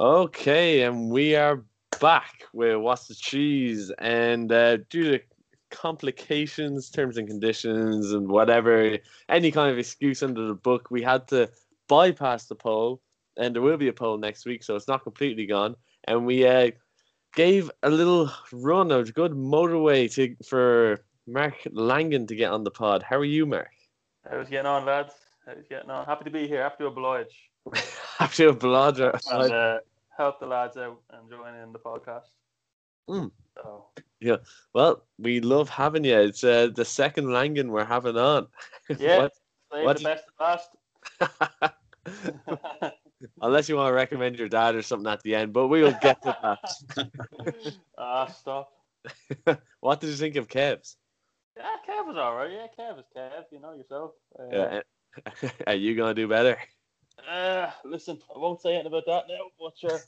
Okay, and we are back with What's the Cheese. And uh, due to complications, terms and conditions, and whatever, any kind of excuse under the book, we had to bypass the poll. And there will be a poll next week, so it's not completely gone. And we uh, gave a little run, a good motorway to for Mark Langan to get on the pod. How are you, Mark? How's it getting on, lads? How's it getting on? Happy to be here. Happy to oblige. To oblige. And uh, help the lads out and join in the podcast. Mm. So, Yeah, Well, we love having you. It's uh, the second Langan we're having on. yeah, What- the you- best to last. Unless you want to recommend your dad or something at the end, but we'll get to that. ah, stop. what did you think of Kev's? Yeah, Kev was alright. Yeah, Kev is Kev. You know yourself. Uh, Yeah. Are you gonna do better? Uh, listen, I won't say anything about that now. But sure.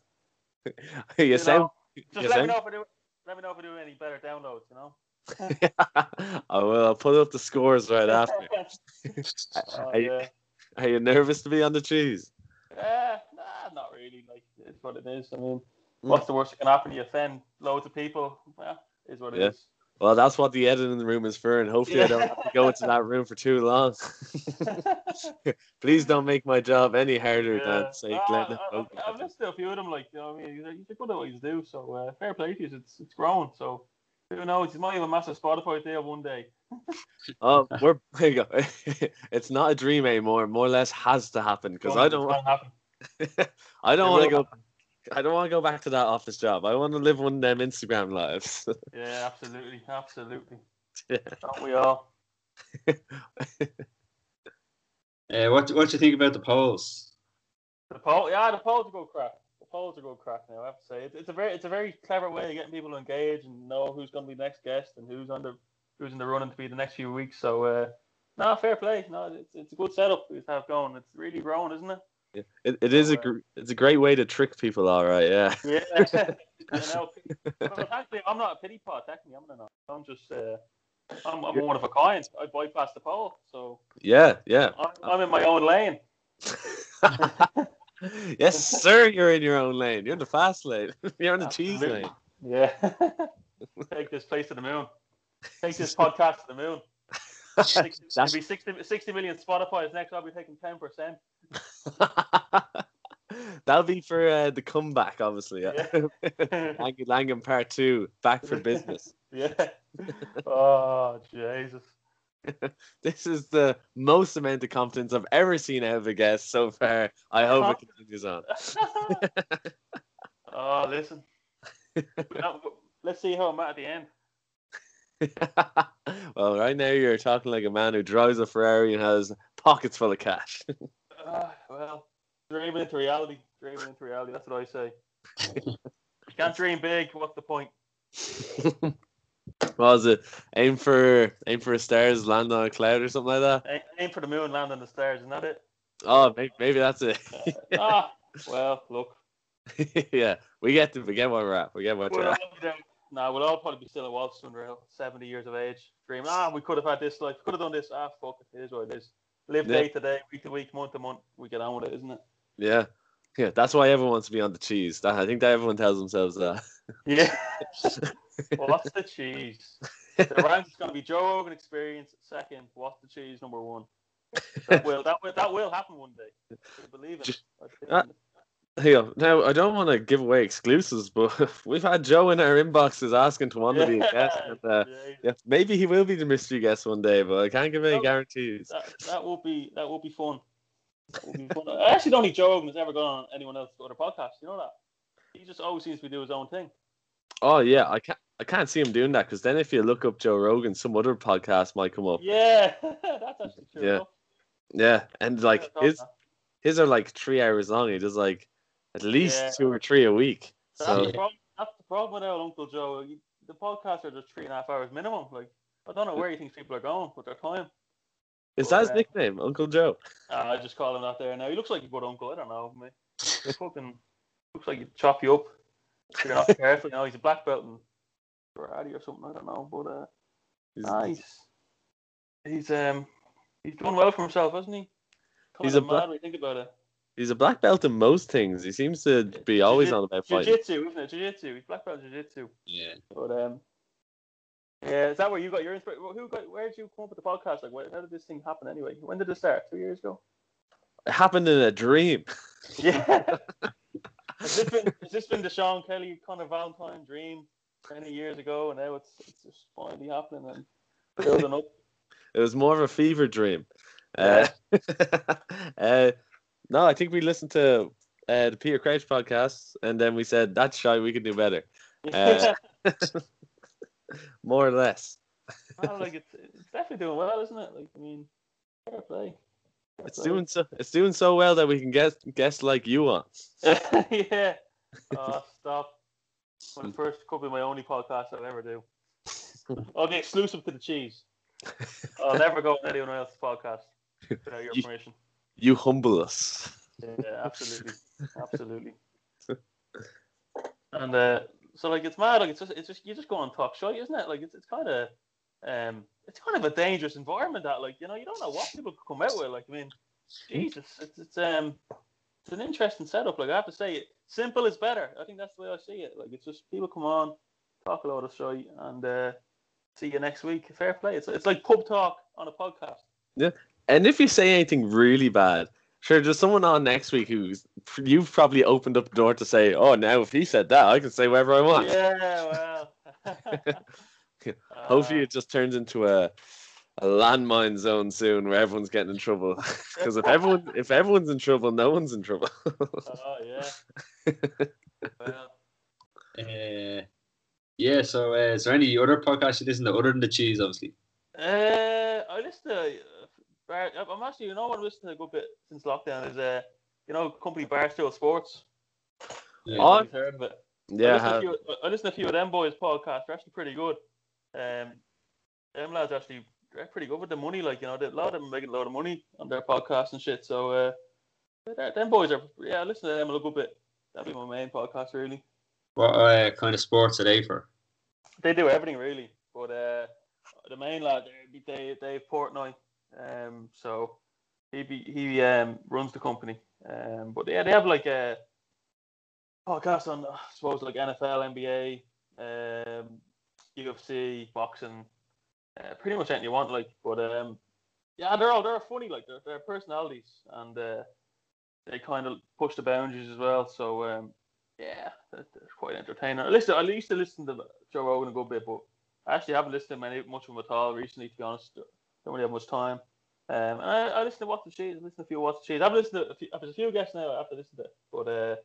you you sound. know, you just let sound- me know if I do. Let me know if I do any better downloads. You know. I will. I'll put up the scores right after. Oh, Are you, yeah. are you nervous to be on the cheese? Uh, nah, not really. Like, it's what it is. I mean, Mm. what's the worst that can happen? You offend loads of people. Well, is what it Yeah. is. Well, that's what the editing room is for, and hopefully I don't have to go into that room for too long. Please don't make my job any harder Yeah. than say Nah, Glenn. I, I, I've listened to a few of them. Like, you know, what I mean, he's he's good at what he's do. So uh, fair play to you. It's it's growing. So who knows? He might have a massive Spotify deal one day. Oh, we're there you go. it's not a dream anymore. More or less has to happen because I don't. gonna happen. I don't want to will go. I don't want to go back to that office job. I want to live one of them Instagram lives. Yeah, absolutely, absolutely. Yeah. Don't we all? Uh, what what do you think about the polls? The poll, yeah, the polls are good crack. The polls are good crack now. I have to say, it's, it's a very, it's a very clever way of getting people to engage and know who's going to be the next guest and who's on the, who's in the running to be the next few weeks. So, uh, no, fair play. No, it's, it's a good setup we have going. It's really growing, isn't it? It, it is a gr- it's a great way to trick people. All right, yeah. Yeah. know, actually, I'm not a pity pot. Technically, I'm not. I'm just, uh, I'm, I'm one of a kind. I bypass the pole. so Yeah, yeah. I'm, I'm in my own lane. yes, sir. You're in your own lane. You're in the fast lane. You're in the cheese lane. Yeah. Take this place to the moon. Take this podcast to the moon. Six- It'll be 60, 60 million Spotify's next. I'll be taking 10%. that'll be for uh, the comeback, obviously. Yeah. Langan Part Two, back for business. Yeah. Oh, Jesus. this is the most amount of confidence I've ever seen out of a guest so far. I hope it continues on. oh, listen. Let's see how I'm at the end. well, right now you're talking like a man who drives a Ferrari and has pockets full of cash. Ah, well, dreaming into reality. Dreaming into reality. That's what I say. you can't dream big. What's the point? what was it? Aim for aim for a stars, land on a cloud, or something like that. Aim, aim for the moon, land on the stars. Isn't that it? Oh, maybe, maybe that's it. ah, well, look. yeah, we get to we get where we're at. We get you're all at. Nah, we'll all probably be still at Wall Street around 70 years of age. Dreaming, ah, we could have had this life, We could have done this. Ah, fuck it, it is what it is. Live Yeah. day to day, week to week, month to month. We get on with it, isn't it? Yeah, yeah. That's why everyone wants to be on the cheese. I think that everyone tells themselves that. Yeah. Well, what's the cheese? The rank is going to be Joe Rogan Experience second. What's the cheese number one? That will that will that will happen one day. I believe it. I believe it. Hey, yo, now I don't want to give away exclusives, but we've had Joe in our inboxes asking to want to be a guest. And, uh, Yeah, yeah, maybe he will be the mystery guest one day, but I can't give any Oh. guarantees. that, that will be that will be fun. That will be fun. I actually don't think Joe Rogan has ever gone on anyone else's other podcast. You know that? He just always seems to do his own thing. Oh yeah, I can't. I can't see him doing that because then if you look up Joe Rogan, some other podcast might come up. Yeah, that's actually true. Yeah. Yeah, and like his that. his are like three hours long. He does like at least Yeah. two or three a week. That's, So the problem, that's the problem with our Uncle Joe. The podcasts are just three and a half hours minimum. Like, I don't know where you think people are going with their time. is that his Yeah. nickname, Uncle Joe? Uh, I just call him that there now. He looks like a good uncle. I don't know. Man. He fucking looks like he'd chop you up if you're not careful. You know, he's a black belt in karate or something. I don't know, but uh, He's, nice. He's um he's done well for himself, hasn't he? Kind He's a bla- mad when you think about it. He's a black belt in most things. He seems to be always on about fighting. Jiu-jitsu, isn't it? Jiu-jitsu. He's black belt jiu-jitsu. Yeah. But um, yeah, is that where you got your inspiration? Who got? Where did you come up with the podcast? Like, where, how did this thing happen anyway? When did it start? Two years ago. It happened in a dream. Yeah. has this been has this been the Sean Kelly Connor Valentine dream many years ago, and now it's it's just finally happening and building up. It was more of a fever dream. Uh, uh, no, I think we listened to uh, the Peter Crouch podcast, and then we said that's shy. We could do better, Uh, more or less. Well, like it's, it's definitely doing well, isn't it? Like I mean, fair play. Fair It's play. doing so. It's doing so well that we can get guests like you on. yeah. Oh, stop. My first could be my only podcast I'll ever do. I'll be exclusive to the cheese. I'll never go on anyone else's podcast without your You- permission. You humble us. Yeah, absolutely, absolutely. And uh, so like it's mad, like it's just it's just you just go and talk shit, isn't it? Like it's it's kind of um it's kind of a dangerous environment that like you know you don't know what people could come out with. Like I mean, Jesus, it's it's um it's an interesting setup. Like I have to say, simple is better. I think that's the way I see it. Like it's just people come on, talk a lot of shit, and uh, see you next week. Fair play. It's it's like pub talk on a podcast. And if you say anything really bad, sure, there's someone on next week who's you've probably opened up the door to say, "Oh, now if he said that, I can say whatever I want." Yeah, well. Hopefully, Uh, it just turns into a a landmine zone soon where everyone's getting in trouble. Because if everyone if everyone's in trouble, no one's in trouble. Oh yeah. well, Uh, yeah. So, uh, is there any other podcast you listen to other than the cheese? Obviously. uh, I listen to. Bar- I'm actually, you know, what I'm listening to a good bit since lockdown is uh, you know, company Barstool Sports. Yeah. Oh, You've heard of it. I yeah, listen, to a few, I listen to a few of them boys' podcasts. They're actually pretty good. Um, them lads actually they're pretty good with the money. Like you know, they- a lot of them are making a lot of money on their podcasts and shit. So uh, them boys are yeah. I listen to them a little bit. That'd be my main podcast really. What uh, kind of sports are they for? They do everything really, but uh, the main lad they be Dave, Dave Portnoy. Um, so he be, he um runs the company. Um, but yeah, they have like a podcast on I suppose like NFL, NBA, um, UFC, boxing, uh, pretty much anything you want. Like, but um, yeah, they're all they're funny. Like they're, they're personalities, and uh, they kind of push the boundaries as well. So um, yeah, they're, they're quite entertaining. I listen, I used to listen to Joe Rogan a good bit, but I actually haven't listened to many much of him at all recently. To be honest, don't really have much time. Um, and I, I listen to What's the Cheese. I listen to a few What's the Cheese. I've listened to a few, there's a few guests now after listening to it, but uh,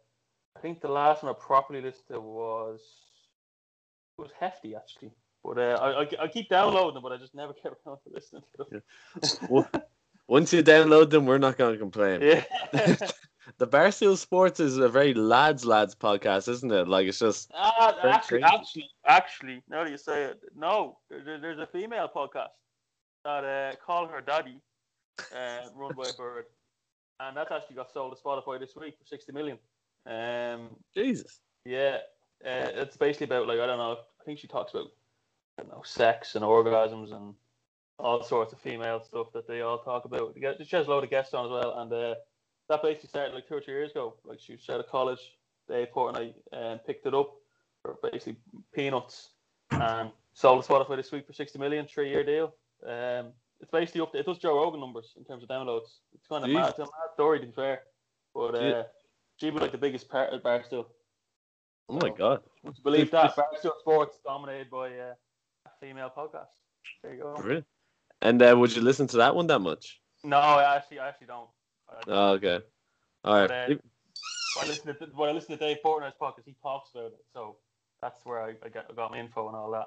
I think the last one I properly listened to was was Hefty actually. But uh, I, I, I keep downloading them, but I just never get around to listening to them. Wo- Once you download them, we're not going to complain. Yeah. The Barstool Sports is a very lads lads podcast, isn't it? Like it's just Very actually, crazy. actually, actually, now that you say it, no, there- there's a female podcast that uh, call her daddy, uh, run by a bird, and that's actually got sold to Spotify this week for sixty million. Um, Jesus. yeah, uh, it's basically about like I don't know. I think she talks about I don't know sex and orgasms and all sorts of female stuff that they all talk about. She has a load of guests on as well, and uh, that basically started like two or three years ago. Like she was out of college, they Dave Portnoy um, picked it up for basically peanuts and sold to Spotify this week for sixty million, three year deal. Um, it's basically up. To, it does Joe Rogan numbers in terms of downloads. It's kind of Jeez. mad. It's a mad story to be fair, but uh, she was like the biggest part of Barstool. Oh my god. Would you believe that? Barstool Sports dominated by uh, a female podcast. There you go. Brilliant. And uh, would you listen to that one that much? No, I actually, I actually don't. I, Oh, okay. All right. But, uh, when I listen to when I listen to Dave Portnoy's podcast, he talks about it, so that's where I, I, got, I got my info and all that.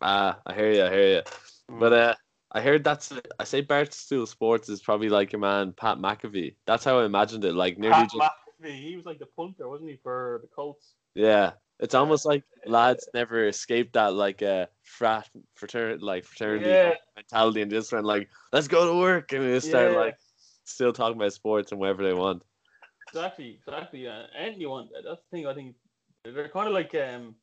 Ah, I hear you. I hear you. Mm. But uh, I heard that's I say Barstool Sports is probably like your man Pat McAfee. That's how I imagined it. Like nearly Pat just McAfee, he was like the punter, wasn't he, for the Colts? yeah. It's almost like lads never escaped that like uh frat fraternity like fraternity Yeah. mentality and just went like let's go to work and they just start Yeah. like still talking about sports and whatever they want. Exactly, exactly. Yeah. Anyone, that's the thing. I think they're kind of like um,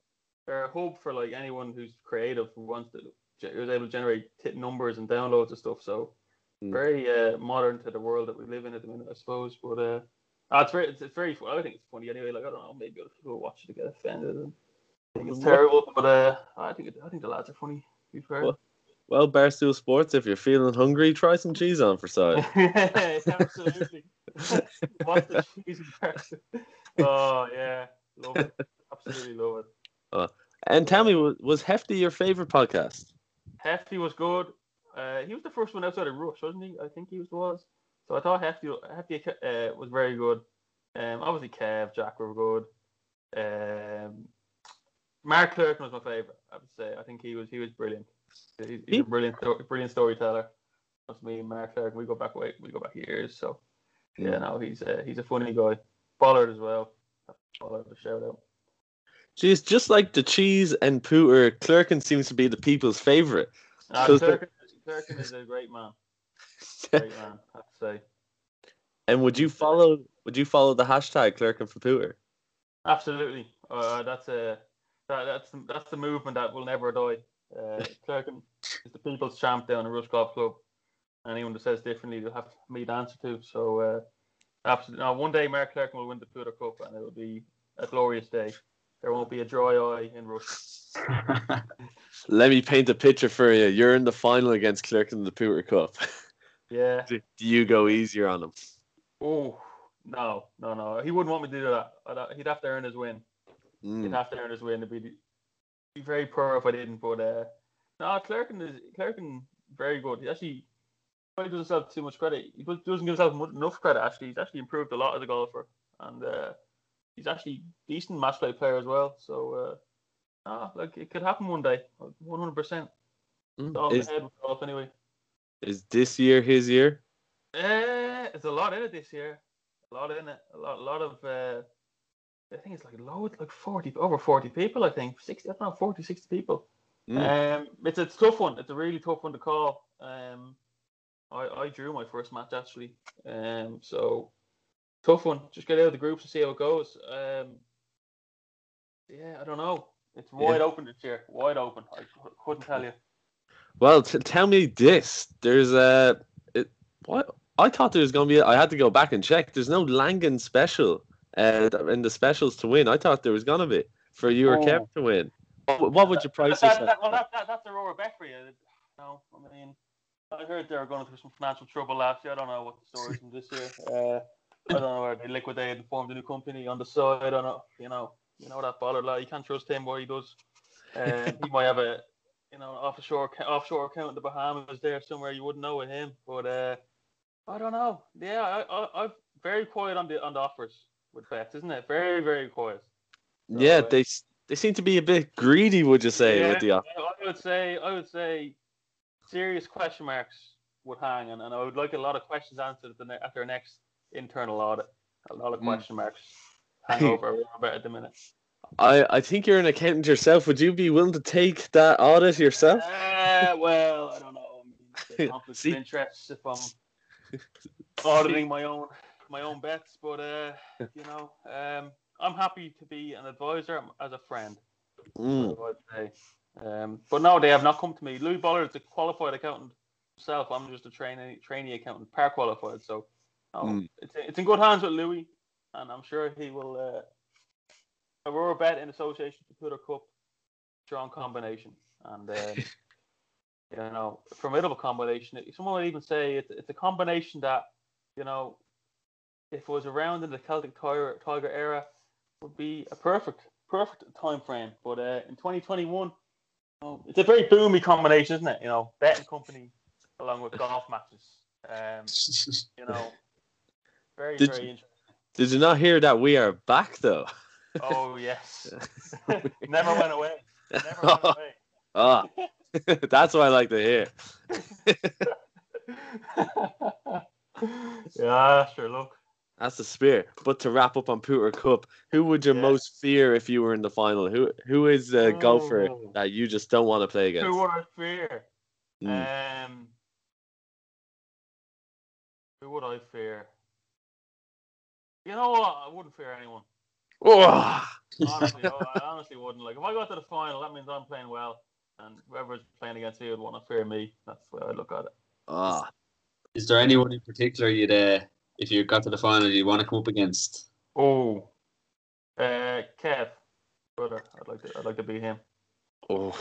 they're a hub for like anyone who's creative who wants to, who's able to generate numbers and downloads and stuff. So Mm. very uh, modern to the world that we live in at the minute, I suppose. But uh, Oh, it's very, it's, it's very. I think it's funny anyway. Like I don't know, maybe other people watch it to get offended and think it's terrible, but uh, I think it, I think the lads are funny. Be fair. Well- Well, Barstool Sports, if you're feeling hungry, try some cheese on for side. Absolutely. What's the cheese? Oh yeah, love it. Absolutely love it. and tell me, was, was Hefty your favorite podcast? Hefty was good. Uh, he was the first one outside of Rush, wasn't he? I think he was. was. So I thought Hefty, Hefty uh, was very good. Um, obviously Kev, Jack were good. Um, Mark Clerkin was my favorite. I would say. I think he was he was brilliant. He's, he's a brilliant brilliant storyteller. That's me and Mark Clerkin. We go back way we go back years. So yeah, no, he's uh, he's a funny guy. Bollard as well. Bollard a shout out. Geez, just like the cheese and Pooter, Clerkin seems to be the people's favorite. There- Clerkin, Clerkin is a great man. Great man, I have to say. and would you follow? Would you follow the hashtag Clerkin for Pooter? Absolutely. Uh, that's a that, that's that's the movement that will never die. Uh, Clerkin is the people's champ down in Rush Golf Club. Anyone that says differently, they'll have me to answer to. So, uh, absolutely. Now, one day, Mark Clerkin will win the Pooter Cup, and it will be a glorious day. There won't be a dry eye in Rush. Let me paint a picture for you. You're in the final against Clerkin in the Pooter Cup. Yeah. Do you go easier on him? Oh no, no, no. He wouldn't want me to do that. I'd, he'd have to earn his win. He'd Mm. have to earn his win. It'd be, be very poor if I didn't. But uh, no, Clerkin is Clerkin very good. He actually probably doesn't himself too much credit. He does- doesn't give himself enough credit. Actually, he's actually improved a lot as a golfer, and uh, he's actually decent match play player as well. So, uh, no, like it could happen one day, one hundred percent. Mm. All Is, anyway. is this year his year? Uh, it's a lot in it this year. A lot in it. A lot, a lot of. Uh, I think it's like loads, like forty, over forty people. I think sixty. I don't know, 40, 60 people. Mm. Um, it's a tough one. It's a really tough one to call. Um, I, I drew my first match actually. Um, so tough one. Just get out of the groups and see how it goes. Um, yeah, I don't know. It's wide Yeah. open this year. Wide open. I couldn't tell you. Well, t- tell me this. There's a. It, what? I thought there was going to be. I had to go back and check. There's no Langan special uh, in the specials to win. I thought there was going to be for you or Oh. Kev to win. What, what would you price That, yourself? that, well, that, that, that's Aurora bet for you. No, I mean, I heard they were going through some financial trouble last year. I don't know what the story is from this year. Uh, I don't know where they liquidated and formed a new company on the side. I don't know. You know, you know that baller lad. You can't trust him. What he does. Um, he might have a, you know, offshore offshore account in the Bahamas there somewhere. You wouldn't know with him. But uh, I don't know. Yeah, I, I, I'm very quiet on the on the offers with bets, isn't it? Very very quiet. yeah, uh, they they seem to be a bit greedy. Would you say with the Yeah, off? I would say I would say serious question marks would hang, and, and I would like a lot of questions answered at, the ne- at their next internal audit. A lot of Mm. question marks hang over a little bit at the minute. I I think you're an accountant yourself. Would you be willing to take that audit yourself? Uh, well, I don't know. I mean, conflict of interest if I'm auditing my own my own bets, but uh, you know, um, I'm happy to be an advisor as a friend. Mm. Um, but no, they have not come to me. Louis Bollard is a qualified accountant himself. I'm just a trainee trainee accountant, par qualified. So no, Mm. it's it's in good hands with Louis, and I'm sure he will. Uh, Aurora bet in association to Pooter Cup, strong combination, and um, you know, formidable combination. Someone would even say it's it's a combination that you know, if it was around in the Celtic Tiger Tiger era, would be a perfect perfect time frame. But uh, in 2021, oh, it's a very boomy combination, isn't it? You know, betting company along with golf matches. Um, you know, very Did very you- interesting. Did you not hear that we are back though? Oh yes, never went away. Never went away. Ah, that's what I like to hear. yeah, sure. Look, That's the spirit. But to wrap up on Pooter Cup, who would you Yeah. most fear if you were in the final? Who who is a golfer Oh. that you just don't want to play against? who would I fear? Mm. Um, who would I fear? You know what? I wouldn't fear anyone. Oh, Honestly, I I honestly wouldn't. Like if I got to the final, that means I'm playing well, and whoever's playing against me would want to fear me. That's the way I look at it. ah. Is there anyone in particular you'd uh, if you got to the final, you want to come up against? Oh, uh, Kev, brother. I'd like to. I'd like to beat him. Oh,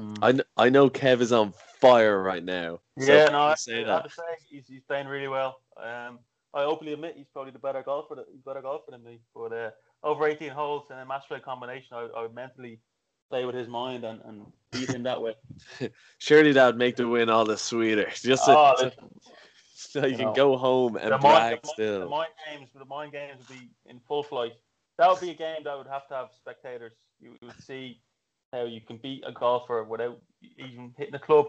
Mm. I, kn- I know Kev is on fire right now. Yeah, can no, I, say I that. have to say he's, he's playing really well. Um, I openly admit he's probably the better golfer. He's better golfer than me. But uh, over 18 holes in a match play combination, I, I would mentally play with his mind and, and beat him that way. Surely that would make the win all the sweeter. Just oh, so, listen, so you you can know, go home and the, brag mind, the, still. the mind games, the mind games would be in full flight. That would be a game that would have to have spectators. You would see how you can beat a golfer without even hitting a club.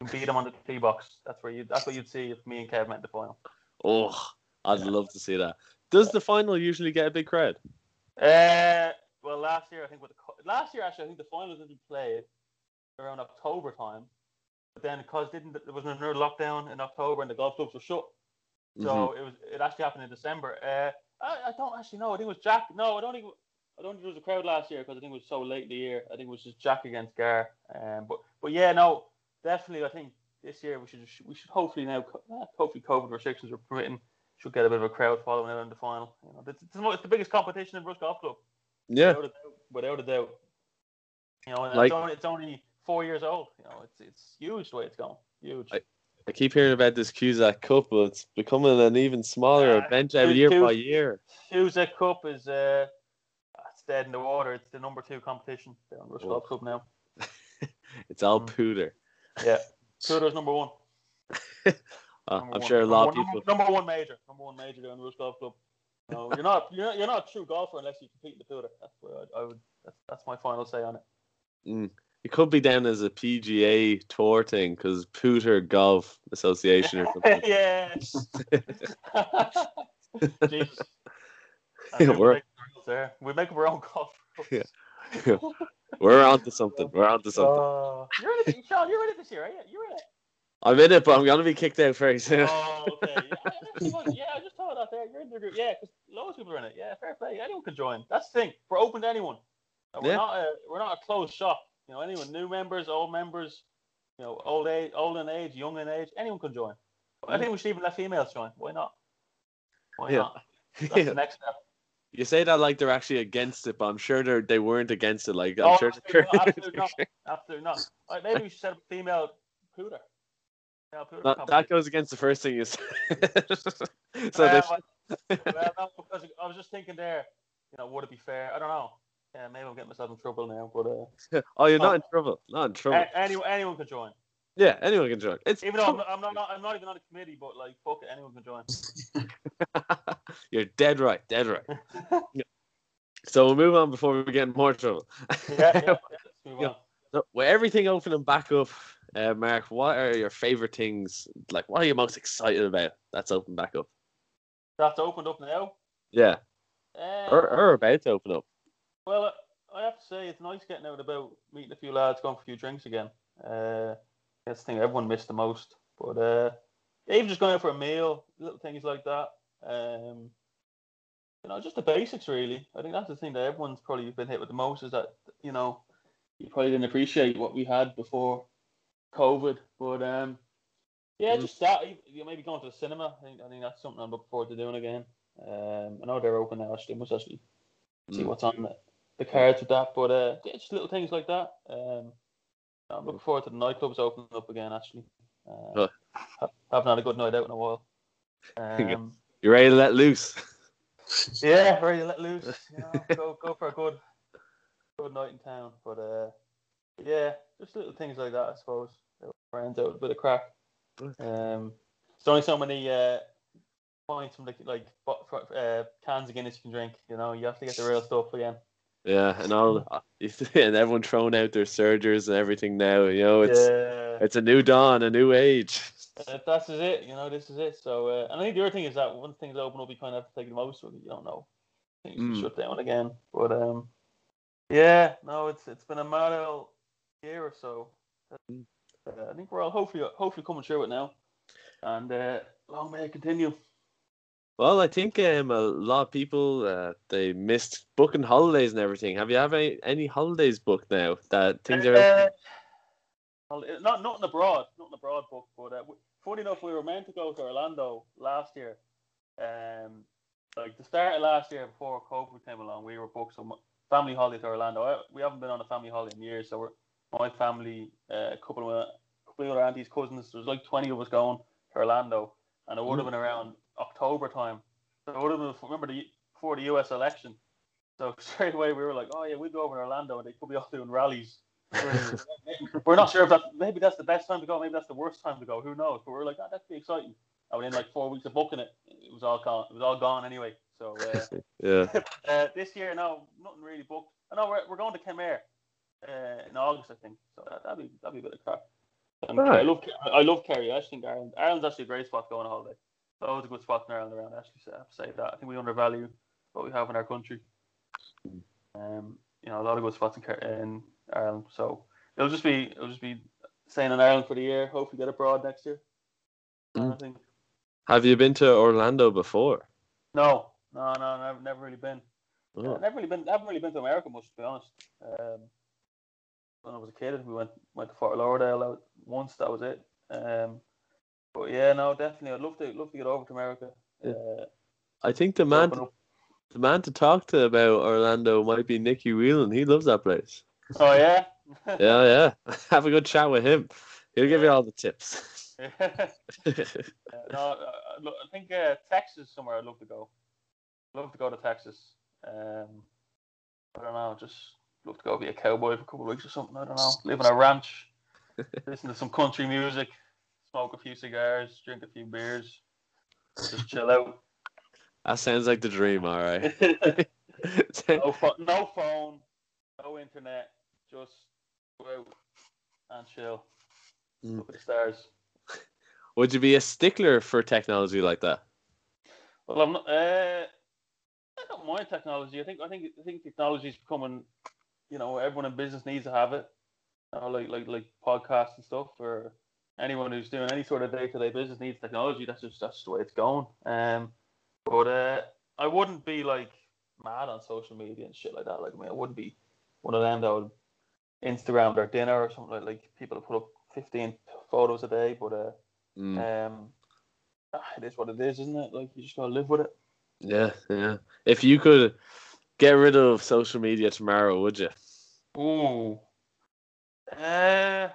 You can beat him on the tee box. That's where you. That's what you'd see if me and Kev met in the final. Oh, I'd Yeah. love to see that. Does the final usually get a big crowd? Uh, well, last year I think with the last year actually I think the finals didn't play around October time, but then because didn't there was another lockdown in October and the golf clubs were shut, so Mhm. it was it actually happened in December. Uh, I, I don't actually know. I think it was Jack. No, I don't think. I don't think there was a crowd last year because I think it was so late in the year. I think it was just Jack against Gar. Um, but but yeah, no, definitely. I think this year we should we should hopefully now uh, hopefully COVID restrictions are permitting should get a bit of a crowd following out in the final. You know, it's, it's, the mo- it's the biggest competition in Rush Golf Club Yeah, without a doubt. Without a doubt. You know, Like- it's, only, it's only four years old. You know, it's it's huge the way it's going. Huge. I- I keep hearing about this Cusack Cup, but it's becoming an even smaller Uh, event every year Cu- by year. Cusack Cup is uh, it's dead in the water. It's the number two competition down Rush. Golf Club now. It's all Mm. pooter. Yeah, Kudo's number one. Uh, I'm one. sure a lot of people. Number, number one major. Number one major down Rush Golf Club. No, you're not. You're not, you're not a true golfer unless you compete in the Kudo. That's what I, I would. That's, that's my final say on it. Mm, it could be down as a PGA tour thing because Pooter Golf Association or something. yes. Jesus. Yeah, we're, there. We make our own golf. rules. Yeah. We're onto something. We're onto something. Uh, you're in it, Sean. You're in it this year, you? You're in it. I'm in it, but I'm gonna be kicked out very soon. Oh, okay. Yeah, I never thought- yeah, I just thought that there. You're in the group. Yeah, because loads of people are in it. Yeah, fair play. Anyone can join. That's the thing. We're open to anyone. We're Yeah. not a we're not a closed shop. You know, anyone new members, old members, you know, old age, old in age, young in age, anyone can join. I think we should even let females join. Why not? Why Yeah. not? That's the next step. You say that like they're actually against it, but I'm sure they they weren't against it. Like I'm Oh, sure. absolutely not, absolutely not. Absolutely not. All right, maybe we should set up a female pooter. That, that goes against the first thing you said. so they, well, well, no, because I was just thinking there, you know, would it be fair? I don't know. Yeah, maybe I'm getting myself in trouble now, but uh, oh, you're Oh. not in trouble. Not in trouble. a- anyone, anyone can join. yeah, anyone can join. It's Even though I'm not, I'm not, I'm not even on a committee, but like, fuck it, anyone can join. you're dead right. Dead right. So we'll move on before we get in more trouble. Yeah, yeah. yeah, let's move on. So, with everything opening back up, uh, Mark, what are your favorite things? Like, what are you most excited about that's open back up? That's opened up now. Yeah, Uh, or, or about to open up. Well, I have to say it's nice getting out about, meeting a few lads, going for a few drinks again. Uh, that's the thing everyone missed the most. But uh, even just going out for a meal, little things like that. Um, you know, just the basics really. I think that's the thing that everyone's probably been hit with the most is that you know you probably didn't appreciate what we had before COVID. But um, yeah, Mm. just that. You maybe going to the cinema. I think, I think that's something I'm looking forward to doing again. Um, I know they're open now. Actually, I must actually see Mm. what's on the, the cards with that. But uh, yeah, just little things like that. Um, I'm looking forward to the nightclubs opening up again. Actually, uh, huh. haven't had a good night out in a while. Um, You ready to let loose? yeah, ready to let loose. You know, go go for a good good night in town. But uh, yeah, just little things like that, I suppose. Friends out with a crack. Um, there's only so many uh, points from the like uh, cans of Guinness you can drink. You know, you have to get the real stuff again. Yeah, and all, and everyone throwing out their surgers and everything now. You know, it's yeah, it's a new dawn, a new age. Uh, that's is it. You know, this is it. So, uh, and I think the other thing is that once things open up, you kind of have to take the most of it. You don't know things Mm. shut down again. But um, yeah, no, it's it's been a mad old year or so. Uh, I think we're all hopefully hopefully coming through it now, and uh, long may it continue. Well, I think um, a lot of people uh, they missed booking holidays and everything. Have you have any, any holidays booked now? That things are Uh, well, it- not nothing abroad, nothing abroad book. But uh, funny enough, we were meant to go to Orlando last year, Um, like the start of last year before COVID came along, we were booked some family holiday to Orlando. I, we haven't been on a family holiday in years, so we're my family, uh, a couple of a couple of other aunties, cousins. There's like twenty of us going to Orlando, and it would have been around October time. So it would have been remember the before the U.S. election. So straight away we were like, oh yeah, we'd go over to Orlando, and they could be all doing rallies. we're not sure if that maybe that's the best time to go, maybe that's the worst time to go. Who knows? But we are like, oh, that'd be exciting. And in like four weeks of booking it, it was all gone. It was all gone anyway. So uh, yeah. uh, this year, no, nothing really booked. I know we're, we're going to Kenmare uh, in August, I think. So that, that'd be that'd be a bit of crap. And Right. I love I love Kerry. I think Ireland Ireland's actually a great spot to go on a holiday. Loads of good spots in Ireland around. Actually, so I have to say that. I think we undervalue what we have in our country. Um, you know, a lot of good spots in, in Ireland. So it'll just be it'll just be staying in Ireland for the year. Hopefully, get abroad next year. Mm. I think Have you been to Orlando before? no, no, no, never, never really been. Oh. I've never really been. I haven't really been to America much, to be honest. Um, when I was a kid, we went went to Fort Lauderdale once. That was it. Um, but yeah, no, definitely, I'd love to love to get over to America. Yeah. Uh, I think the man, the man to talk to about Orlando might be Nicky Whelan. He loves that place. Oh yeah. Yeah, yeah. Have a good chat with him. He'll give you all the tips. Yeah, no, uh, I think uh, Texas is somewhere I'd love to go. Love to go to Texas. Um, I don't know, just love to go be a cowboy for a couple of weeks or something. I don't know, live on a ranch, listen to some country music, smoke a few cigars, drink a few beers, just chill out. that sounds like the dream, all right. no, pho- no phone, no internet, just go out and chill. Mm. Look at the stars. Would you be a stickler for technology like that? Well, I'm not. Uh, I don't mind technology. I think I think I think technology is becoming. You know, everyone in business needs to have it. You know, like like like podcasts and stuff, or anyone who's doing any sort of day to day business needs technology. That's just that's just the way it's going. Um, but uh, I wouldn't be like mad on social media and shit like that. Like I mean, I wouldn't be one of them that would Instagram their dinner or something like like people put up fifteen photos a day. But uh, Mm. um, ah, it is what it is, isn't it? Like you just gotta live with it. Yeah, yeah. If you could get rid of social media tomorrow, would you? Ooh. Uh,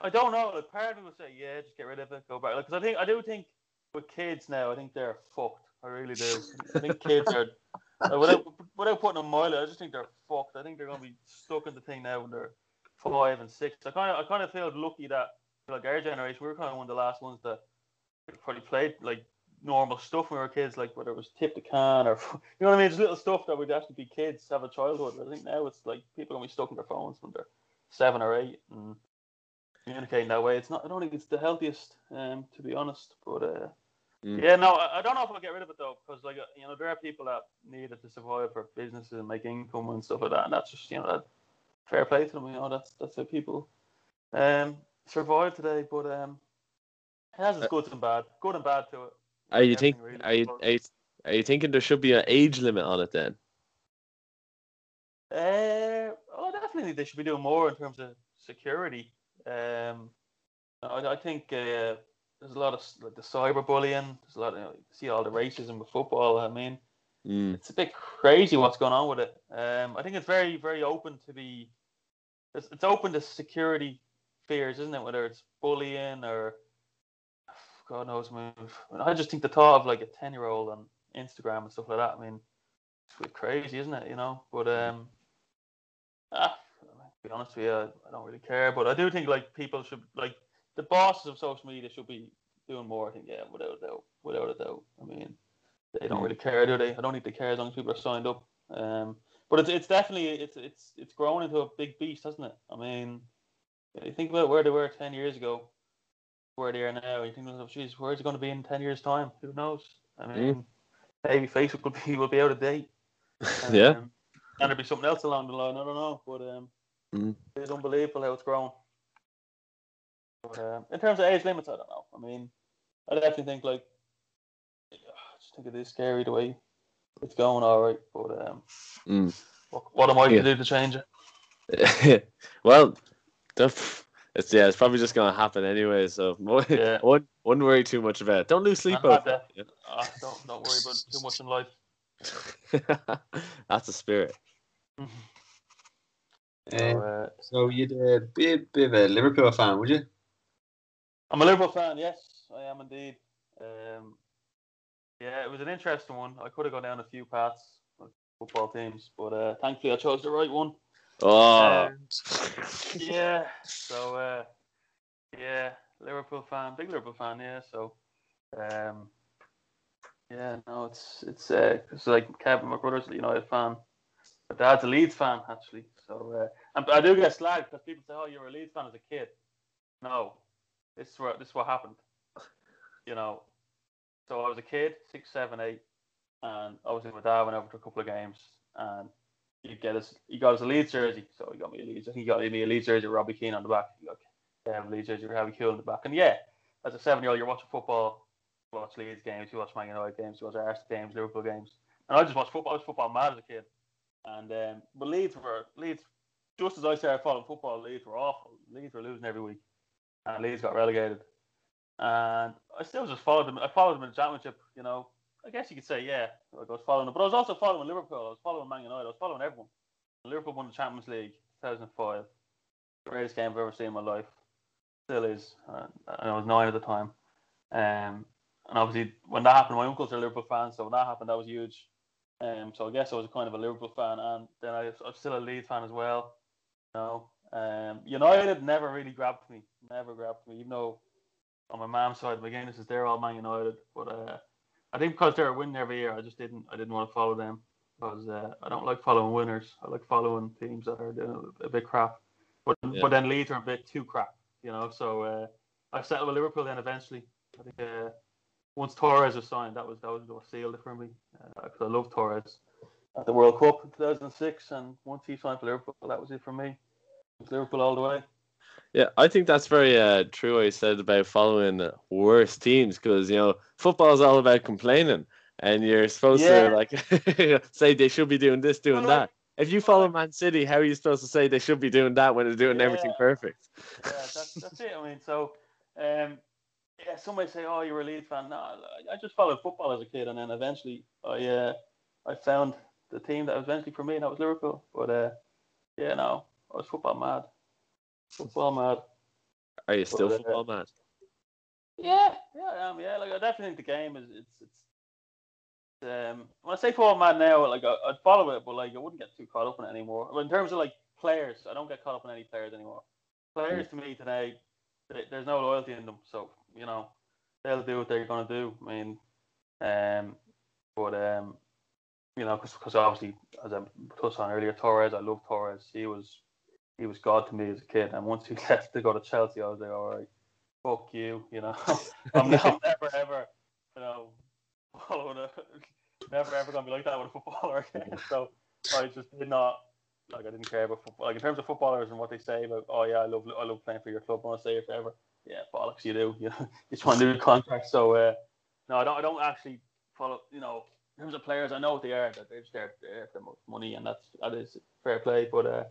I don't know. Like, part of me would say, yeah, just get rid of it, go back. Because I think I do think with kids now, I think they're fucked. I really do. I think kids are uh, without without putting them mildly, I just think they're fucked. I think they're gonna be stuck in the thing now when they're five and six. I kind of I kind of feel lucky that like our generation, we were kind of one of the last ones that probably played like normal stuff when we were kids, like whether it was tip the can or you know what I mean, just little stuff that would actually be kids have a childhood. I think now it's like people are gonna be stuck in their phones when they're seven or eight and communicating that way. It's not. I don't think it's the healthiest, um, to be honest. But uh, Mm. yeah, no, I, I don't know if I'll get rid of it though, because like uh, you know there are people that need it to survive for businesses and make income and stuff like that, and that's just you know that fair play to them. You know that's that's how people um survive today. But um, it has its good and bad, good and bad to it. Are you think? really, Are you, are you are you thinking there should be an age limit on it then? Uh, oh, definitely they should be doing more in terms of security. Um, I, I think uh, there's a lot of like the cyberbullying. There's a lot of you know, you see all the racism with football. I mean, Mm. it's a bit crazy what's going on with it. Um, I think it's very very open to be. It's, it's open to security fears, isn't it? Whether it's bullying or God knows, I mean, I just think the thought of like a ten year old on Instagram and stuff like that. I mean, it's a bit crazy, isn't it? You know, but um, ah, to be honest with you, I don't really care. But I do think like people should like the bosses of social media should be doing more. I think yeah, without a doubt, without a doubt. I mean, they don't Mm. really care, do they? I don't think they care as long as people are signed up. Um, but it's it's definitely it's it's it's grown into a big beast, hasn't it? I mean, you think about where they were ten years ago, where they are now. You think, oh, geez, where's it going to be in ten years' time? Who knows? I mean, maybe Facebook will be will be out of date. yeah. Um, and there'll be something else along the line. I don't know, but um, Mm. it's unbelievable how it's grown. But um, in terms of age limits, I don't know. I mean, I definitely think like, I just think it is scary the way it's going. All right, but um, Mm. what, what am I Yeah. to do to change it? well, the It's yeah, it's probably just gonna happen anyway. So Yeah. wouldn't, wouldn't worry too much about it. Don't lose sleep I'm over it. Ah, don't don't worry about too much in life. That's a spirit. So, Uh, uh, so you'd uh, be a bit of a Liverpool fan, would you? I'm a Liverpool fan. Yes, I am indeed. Um, yeah, it was an interesting one. I could have gone down a few paths with football teams, but uh, thankfully I chose the right one. Oh, Um, yeah. So uh, yeah, Liverpool fan, big Liverpool fan. Yeah. So um, yeah, no, it's it's uh, it's like Kevin, my a United fan. My dad's a Leeds fan actually. So uh, and I do get slagged because people say, "Oh, you were a Leeds fan as a kid." No, this is what this is what happened. You know, so I was a kid, six, seven, eight, and obviously my dad went over to a couple of games, and he get us, he got us a Leeds jersey, so he got me a Leeds, he got me a Leeds jersey Robbie Keane on the back. He got um, Leeds jersey Robbie Keane on the back, and yeah, as a seven-year-old, you're watching football, you watch Leeds games, you watch Man United games, you watch Arsenal games, Liverpool games, and I just watched football. I was football mad as a kid, and um, but Leeds were Leeds. Just as I started following football, Leeds were awful. Leeds were losing every week, and Leeds got relegated. And I still just followed them. I followed them in the championship. You know, I guess you could say, yeah, like I was following them. But I was also following Liverpool. I was following Man United. I was following everyone. Liverpool won the Champions League 2005. Greatest game I've ever seen in my life. Still is. Uh, and I was nine at the time. Um, and obviously, when that happened, my uncles are Liverpool fans. So when that happened, that was huge. Um, so I guess I was kind of a Liverpool fan. And then I, I'm still a Leeds fan as well. You know, um, United never really grabbed me. Never grabbed me, even though on my mom's side, my Guinness is they're all Man United. But uh, I think because they're winning every year, I just didn't I didn't want to follow them because uh, I don't like following winners. I like following teams that are doing a, a bit crap. But Yeah. but then Leeds are a bit too crap, you know. So uh, I settled with Liverpool then eventually. I think uh, once Torres was signed, that was that was what sealed it for me because I love Torres at the World Cup in 2006, and once he signed for Liverpool, that was it for me. It was Liverpool all the way. Yeah, I think that's very uh, true. What you said about following worse teams because you know football is all about complaining, and you're supposed Yeah. to like say they should be doing this, doing Well, like- that. If you follow Man City, how are you supposed to say they should be doing that when they're doing everything perfect? yeah, that's, that's it. I mean, so um, yeah, somebody say, "Oh, you're a Leeds fan." No, I- I just followed football as a kid, and then eventually, I uh, I found the team that was eventually for me, and that was Liverpool. But uh, yeah, no, I was football mad. Football mad. Are you still Well, uh, football mad? Yeah, yeah, I am. Yeah, like I definitely think the game is it's it's. Um, when I say football mad now, like I, I'd follow it, but like I wouldn't get too caught up in it anymore. But in terms of like players, I don't get caught up in any players anymore. Players to me today, th- there's no loyalty in them. So you know, they'll do what they're gonna do. I mean, um, but um, you know, because obviously, as I touched on earlier, Torres, I love Torres. He was he was God to me as a kid, and once he left to go to Chelsea, I was like, all right, fuck you, you know. I'm, never ever, you know, following a, never ever gonna be like that with a footballer again. So I just did not. Like I didn't care about football. Like in terms of footballers and what they say about, oh yeah, I love I love playing for your club. I want to stay here forever. Yeah, bollocks, you do. You know, you just want to do a contract. So uh, no, I don't. I don't actually follow. You know, in terms of players, I know what they are. That they're just there, there for the most money, and that's that is fair play. But uh,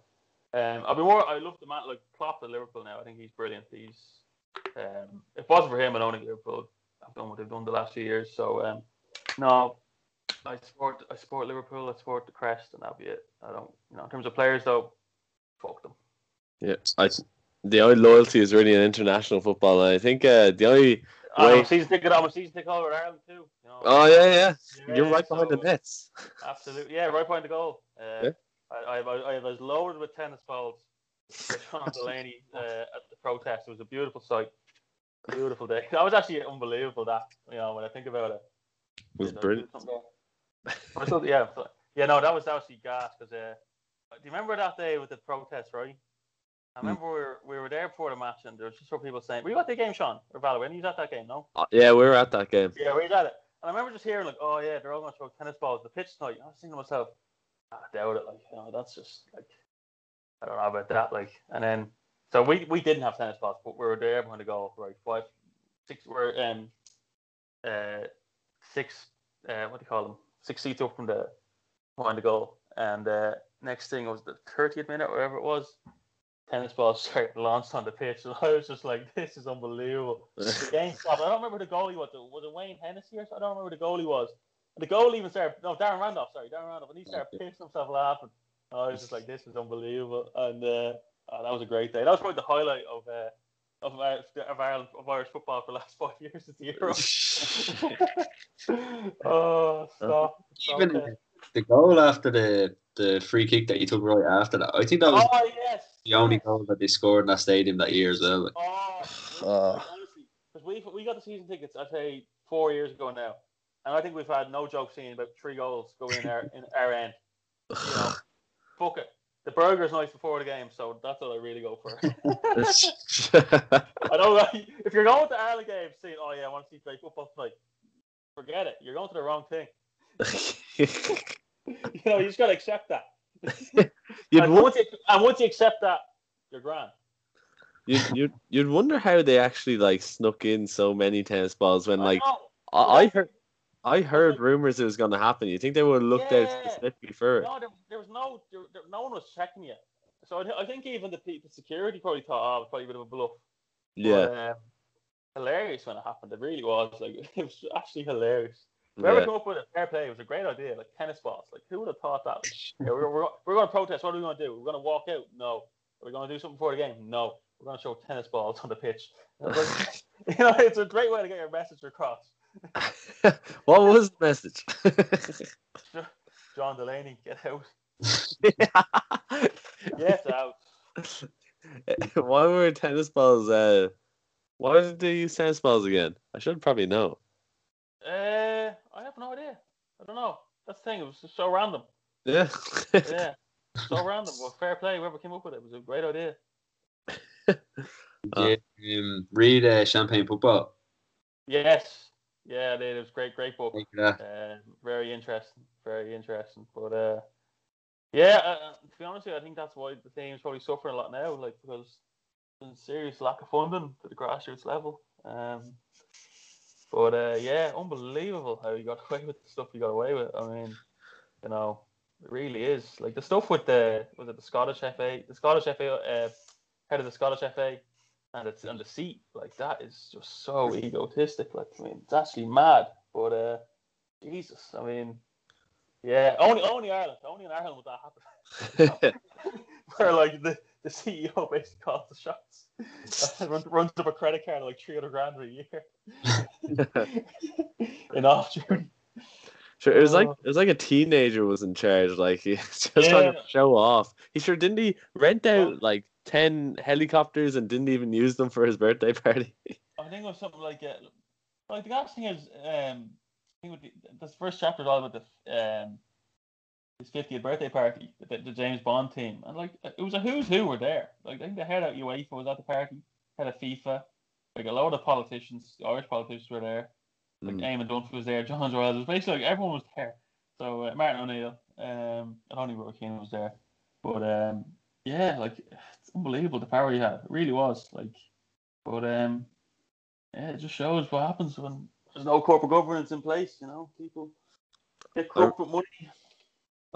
um, I've been more. I love the man like Klopp at Liverpool now. I think he's brilliant. He's um, if it wasn't for him, I don't think Liverpool have done what they've done the last few years. So um, no, I support I support Liverpool. I support the crest, and that'll be it. I don't, you know, in terms of players though, fuck them. Yeah, I, the only loyalty is really in international football. And I think uh, the only I'm a Wait. season ticket. I'm a season ticket holder Ireland too. You know, oh yeah yeah, you're Yeah, right behind so- the nets. Absolutely, yeah, right behind the goal. Uh, Yeah. I, I, I was loaded with tennis balls. Sean Delaney uh, at the protest. It was a beautiful sight, beautiful day. That was actually unbelievable. That you know when I think about it, It was Yeah, brilliant. something I thought- yeah, yeah, no, that was actually gas because uh, do you remember that day with the protest, right? I Hmm. remember we were, we were there before the match and there was just sort of people saying, "Were you at the game, Sean or Valor? When you was at that game, no?" Uh, yeah, we were at that game. Yeah, we were at it. And I remember just hearing like, "Oh yeah, they're all going to throw tennis balls at the pitch tonight." I was thinking to myself, "I doubt it. Like, you know, that's just like, I don't know about that. Like, and then so we we didn't have tennis balls, but we were there behind the goal, right? Five, six, we're um, uh, six, uh, what do you call them? Six seats up from the behind the goal, and uh, next thing was the 30th minute, wherever it was. tennis balls started launched on the pitch, and I was just like, "This is unbelievable." the game stopped. I don't remember the goalie was. Was it Wayne Hennessy or so? I don't remember the goalie was. And the goal even started. No, Darren Randolph. Sorry, Darren Randolph. And he started pissing himself laughing. I was just like, "This is unbelievable." And uh, oh, that was a great day. That was probably the highlight of. Uh, of, of, Ireland, of Irish football for the last five years is the Euro. oh, stop. Even the goal after the the free kick that you took right after that, I think that was oh, yes. the only goal that they scored in that stadium that year as well. Like. Oh, honestly, because we we got the season tickets, I'd say four years ago now, and I think we've had no joke seeing about three goals go in our in our end. You know, fuck it the burger's nice before the game, so that's what I really go for. I don't know if you're going to Ireland games saying, "Oh yeah, I want to see great football tonight," forget it. You're going to the wrong thing. you know, you just got to accept that. and, once you, and once you accept that, you're grand. You'd, you'd you'd wonder how they actually like snuck in so many tennis balls when like I, I heard I heard rumors it was going to happen. You think they would have looked yeah. out specifically for it? No, there, there was no, there, there, no one was checking you. So I, I think even the, people security probably thought, oh, it was probably a bit of a bluff. Yeah. But, um, hilarious when it happened. It really was. Like it was actually hilarious. Whoever yeah. came up with it, fair play. It was a great idea. Like tennis balls. Like who would have thought that? yeah, we're, we're, we're going to protest. What are we going to do? We're going to walk out? No. We're we going to do something for the game? No. We're going to show tennis balls on the pitch. Like, you know, it's a great way to get your message across. what was the message? John Delaney, get out. get out. Why were tennis balls? Uh, why did they use tennis balls again? I should probably know. Uh, I have no idea. I don't know. That's the thing. It was just so random. Yeah. yeah. So random. Well, fair play. Whoever came up with it, it was a great idea. yeah, um, read uh, Champagne Football. Yes, yeah, it was great, great book. Uh, very interesting, very interesting. But uh, yeah, uh, uh, to be honest with you, I think that's why the team's probably suffering a lot now, like because there's serious lack of funding to the grassroots level. Um, but uh, yeah, unbelievable how you got away with the stuff you got away with. I mean, you know, it really is like the stuff with the was it the Scottish FA, the Scottish FA uh, head of the Scottish FA and it's on the seat. Like that is just so egotistic. Like I mean, it's actually mad. But uh, Jesus, I mean, yeah, only only Ireland, only in Ireland would that happen. Where like the, the CEO basically calls the shots, runs, runs up a credit card like three hundred grand a year in off duty. Sure, it was like it was like a teenager was in charge. Like he just yeah. trying to show off. He sure didn't he rent out like ten helicopters and didn't even use them for his birthday party. I think it was something like uh, like the last thing is um I think the first chapter is all about the um his 50th birthday party, the, the James Bond team, and like it was a who's who were there. Like I think the head of UEFA was at the party, head of FIFA, like a lot of politicians, the Irish politicians were there. Like mm. Eamon Dunphy was there, John Royal was basically like everyone was there. So uh, Martin O'Neill, um, and Honey Keane was there, but um, yeah, like unbelievable the power he had. It really was. Like, but um, yeah, it just shows what happens when there's no corporate governance in place. You know, people get corporate money.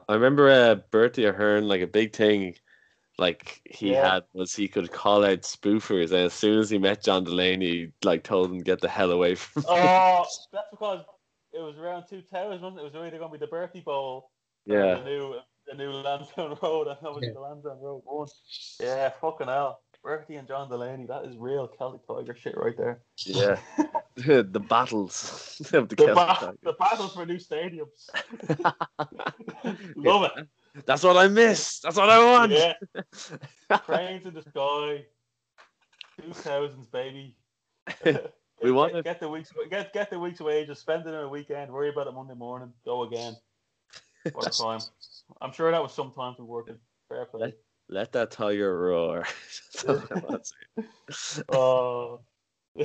I remember uh, Bertie Ahern, like a big thing, like he yeah. had was he could call out spoofers, and as soon as he met John Delaney, like told him get the hell away from. Oh, that's because it was around 2000, wasn't it? It was really going to be the Bertie Bowl. Yeah. The new the new Lansdowne Road, and obviously yeah. the Lansdowne Road one. Yeah, fucking hell. Bertie and John Delaney, that is real Celtic Tiger shit right there. Yeah. the battles of the, the, ba- the battles for new stadiums. Love it. That's what I miss. That's what I want. Yeah. Cranes in the sky. Two thousands, baby. we want get, get, the weeks get get the week's wages, spend it on a weekend, worry about it Monday morning, go again. What a time. I'm sure that was some time for working. Fair play. Let, let that tiger roar. oh.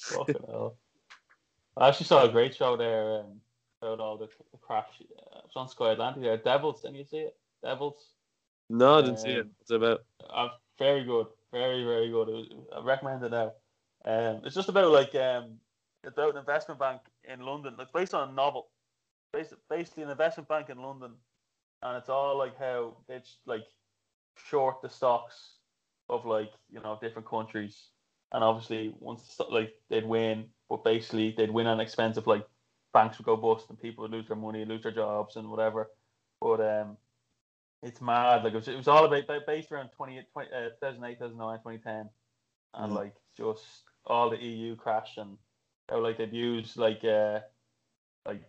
Fucking hell. I actually saw a great show there um, about all the, crash. Uh, it was on Sky Atlantic there. Devils, didn't you see it? Devils. No, I didn't um, see it. Um, What's it about? Uh, very good. Very, very good. Was, I recommend it now. Um, it's just about like um, about an investment bank in London. It's based on a novel basically an investment bank in London, and it's all like how it's like short the stocks of like you know different countries, and obviously once like they'd win, but basically they'd win on expense of like banks would go bust and people would lose their money, lose their jobs and whatever. But um, it's mad. Like it was, it was all about ba- based around 20, 20 uh, 2008, 2009, 2010, and Mm. like just all the EU crash and how like they'd use like uh like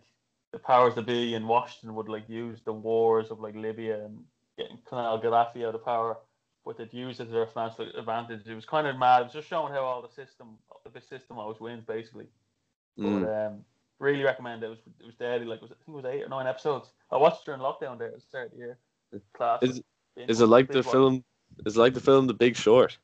the powers that be in Washington would like use the wars of like Libya and getting Colonel Gaddafi out of power, but they'd use it to their financial advantage. It was kind of mad. It was just showing how all the system, the system always wins basically. Mm. But um, really recommend it. It was it was deadly. Like was, I think it was eight or nine episodes. I watched it during lockdown there start of the year. Class. Is- Is it like the one. film? Is it like the film The Big Short?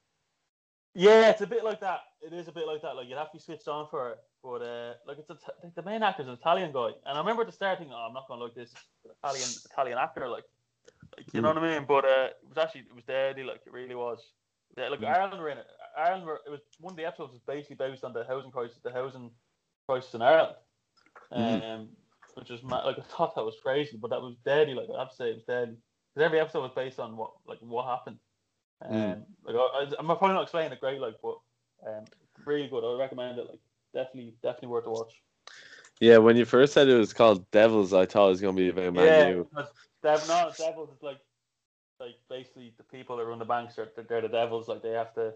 Yeah, it's a bit like that. It is a bit like that. Like you'd have to be switched on for it. But uh, like it's a t- like the main actor's an Italian guy, and I remember at the start thinking, "Oh, I'm not gonna like this Italian Italian actor." Like, like you know what I mean? But uh, it was actually it was deadly. Like it really was. Yeah, like Mm. Ireland were in it. Ireland were. It was one of the episodes was basically based on the housing crisis, the housing crisis in Ireland. Um, Mm. which was ma- like I thought that was crazy, but that was deadly. Like I have to say, it was deadly because every episode was based on what like what happened. Um, Mm. like I, I'm probably not explaining it great, like, but um, really good. I would recommend it. Like, definitely, definitely worth a watch. Yeah, when you first said it was called Devils, I thought it was going to be about Man yeah, U. Dev, no, Devils is like, like basically the people that run the banks are they're the Devils. Like they have to,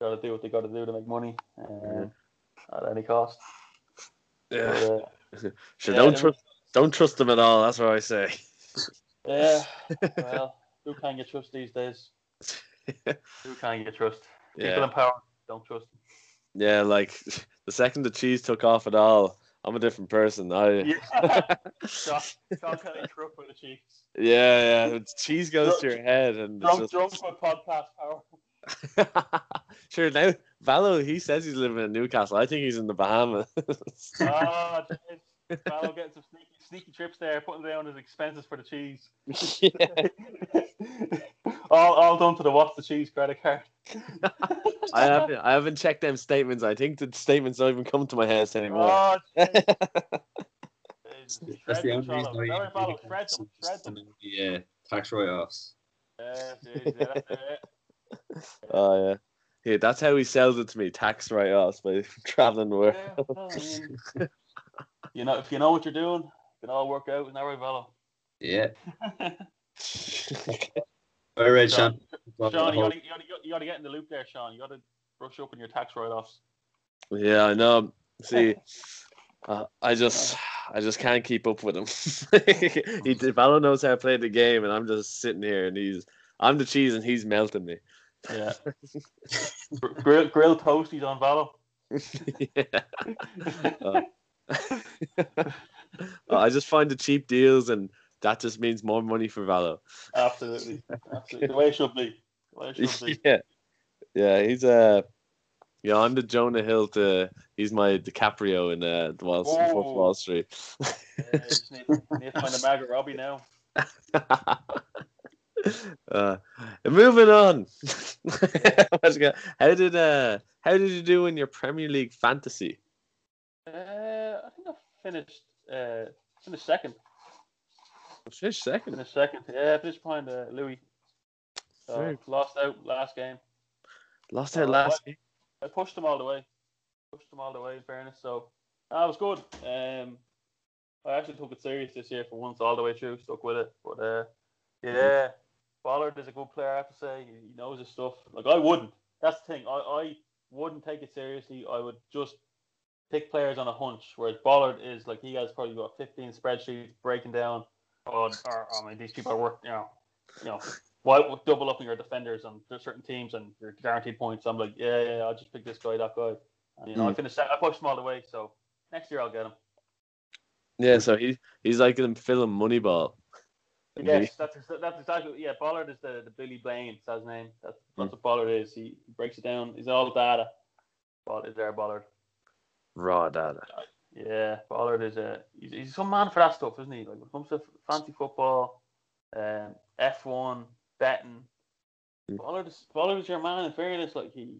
got to do what they got to do to make money, um, at any cost. Yeah, But, uh, sure. yeah, don't trust, don't trust them at all. That's what I say. yeah, well, who can you trust these days? Who can you trust? People yeah, in power don't trust. Them. yeah. Like the second the cheese took off at all, I'm a different person. I Yeah, Sean, Sean Kelly crook with the cheeks. yeah, yeah. Cheese goes to your head, and Drunk, drunk with podcast power. sure now. Valo, he says he's living in Newcastle. I think he's in the Bahamas. Oh, jeez. Fallow getting some sneaky, sneaky trips there, putting down his expenses for the cheese. yeah. all, all done to the what's the cheese credit card. I haven't I haven't checked them statements. I think the statements don't even come to my house anymore. Oh. That's the only reason Shallow. why you Don't follow, really shred them, shred them. know the uh, tax write-offs. Yeah, jeez, yeah, that's it. oh yeah. Yeah, that's how he sells it to me. Tax write offs by traveling the world. Yeah, well, I mean, you know, if you know what you're doing, it can all work out. Isn't that right, Valo? Yeah. All right, Sean, Sean. Sean, you gotta, you, gotta, you gotta get in the loop there, Sean. You gotta brush up on your tax write-offs. yeah, I know. See, uh, I just I just can't keep up with him. he Valo knows how to play the game, and I'm just sitting here, and he's I'm the cheese, and he's melting me. Yeah. Gr- grill, grill toasties on Valo. yeah. Uh, I just find the cheap deals, and that just means more money for Valo. Absolutely. Absolutely. The way it should be. The way it should be. yeah, yeah. He's uh, yeah. I'm the Jonah Hill to he's my DiCaprio in uh, the Wall, Oh. Wall Street. Yeah, just need, need to find a Margot Robbie now. uh, moving on. how did uh how did you do in your Premier League fantasy? Uh, I think I finished uh, finished second. Finished second. Finished second. Yeah, I finished behind uh, Louis. So lost out last game. Lost out last what? game. I pushed them all the way. Pushed them all the way, in fairness. So that was good. Um, I actually took it serious this year for once, all the way through. Stuck with it. But uh, yeah, Ballard is a good player. I have to say, he he knows his stuff. Like I wouldn't. That's the thing. I, I wouldn't take it seriously. I would just pick players on a hunch. Whereas Ballard is like he has probably got 15 spreadsheets breaking down. Oh, or, I mean, these people are working, You know, you know. Why double up on your defenders on certain teams and your guaranteed points? I'm like, yeah, yeah, I'll just pick this guy, that guy. And, you know, I Mm. finished. I pushed him all the way. So next year I'll get him. Yeah, so he he's like in film Moneyball. And he- Yes, that's that's exactly. Yeah, Ballard is the, the Billy Beane. That's his name. That's that's what Ballard is. He, he breaks it down. He's all data. Ball is there, Ballard. Raw data. Yeah, Ballard is a he's, he's some man for that stuff, isn't he? Like when it comes to fancy football, um, F one betting, Mm. Ballard is Ballard is your man. In fairness, like he, you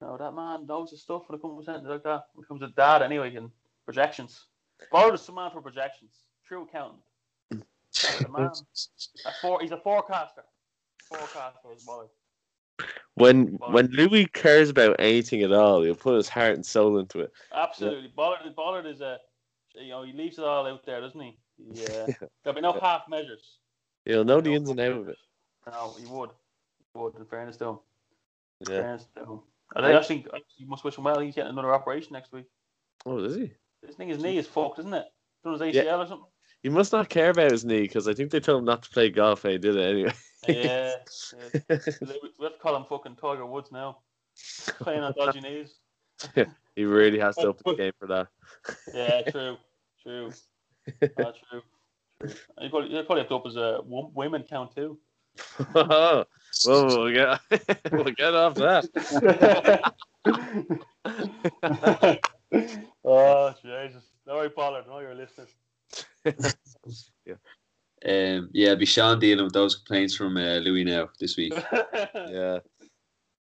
know, that man knows his stuff when it comes to something like that. When it comes to data, anyway, and projections. Ballard is some man for projections. True accountant. The man, a for, he's a forecaster. forecaster is bothered. When when Louis cares about anything at all, he'll put his heart and soul into it. Absolutely, Bollard. Bollard is a, you know, he leaves it all out there, doesn't he? Uh, yeah. There'll be no half measures. He'll know the ins and outs of it. No, he would. He would. In fairness to him. In Yeah. fairness to him. I think, you must wish him well. He's getting another operation next week. Oh, is he? This thing, his knee is fucked, isn't it? Done his ACL or something. He must not care about his knee because I think they told him not to play golf. He did it anyway. Yeah. yeah. We have to call him fucking Tiger Woods now. Playing on dodgy knees. he really has to up the game for that. Yeah, true, true, ah, true, true. You probably, you probably have to up his uh, wo- women count too. Whoa, we'll get we'll get off that. oh Jesus! Sorry, Pollard. No, you're listening. Um, yeah, be Sean dealing with those complaints from uh, Louis now this week. Yeah.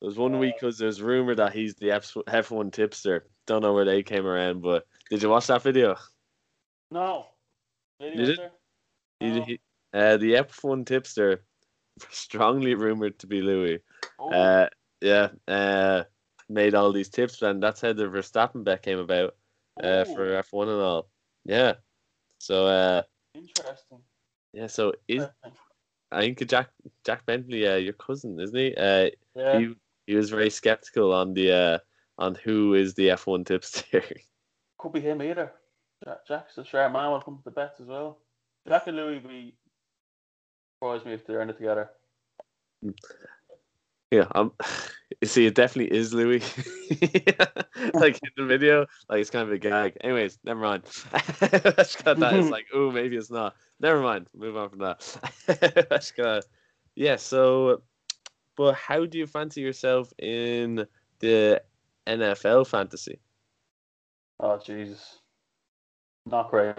There was one week because there's rumor that he's the F F1 tipster. Don't know where they came around, but did you watch that video? No. Video, Did it? No. he, uh, the F1 tipster, strongly rumored to be Louis. Oh, Uh, yeah, uh, made all these tips, and that's how the Verstappen bet came about uh, ooh, for F1 and all. Yeah. So, uh, interesting. yeah, so is. I think Jack Jack Bentley, uh, your cousin, isn't he? Uh, Yeah. he he was very skeptical on the uh on who is the F1 tipster. Could be him either. Jack, Jack's a sharp man. Will come to the bets as well. Jack and Louis be surprise me if they're in it together. Yeah, you see, it definitely is Louis. like in the video, like it's kind of a gag. Anyways, never mind. Let's cut that. It's like, oh, maybe it's not. Never mind. Move on from that. Yeah. So, but how do you fancy yourself in the NFL fantasy? Oh Jesus, not great.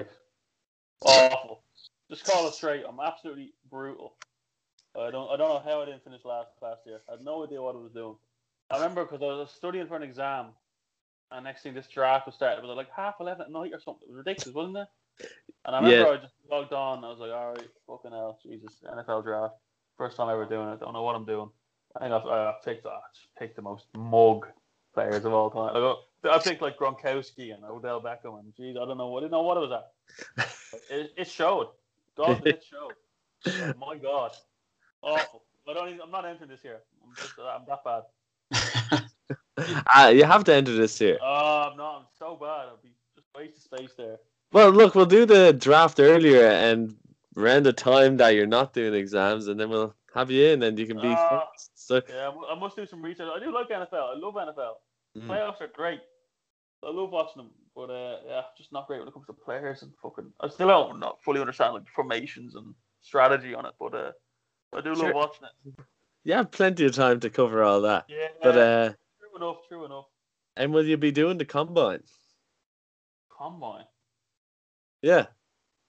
Awful. Just call it straight. I'm absolutely brutal. I don't. I don't know how I didn't finish last class year. I had no idea what I was doing. I remember because I was studying for an exam, and next thing this draft was started. It was like half eleven at night or something. It was ridiculous, wasn't it? And I remember Yeah. I just logged on. I was like, all right, fucking hell, Jesus, NFL draft. First time ever doing it. Don't know what I'm doing. I think I've, I picked. I picked the most mug players of all time. Like, I picked like Gronkowski and Odell Beckham and geez, I don't know. I didn't know what it was at. It, it showed. God, it showed. Oh, my God, awful. I don't. Even, I'm not entering this here. I'm just. I'm that bad. Ah, you have to enter this here. Oh, I'm not. I'm so bad. I'll be just wasting space there. Well, look, we'll do the draft earlier and around the time that you're not doing exams, and then we'll have you in, and you can be. Focused. So, Yeah, I I must do some research. I do like NFL. I love NFL. Mm. Playoffs are great. I love watching them, but uh, yeah, just not great when it comes to players and fucking. I still don't not fully understand like formations and strategy on it, but uh, I do love Sure. watching it. you have plenty of time to cover all that. Yeah, But uh, true enough, true enough. and will you be doing the combine? Combine. Yeah,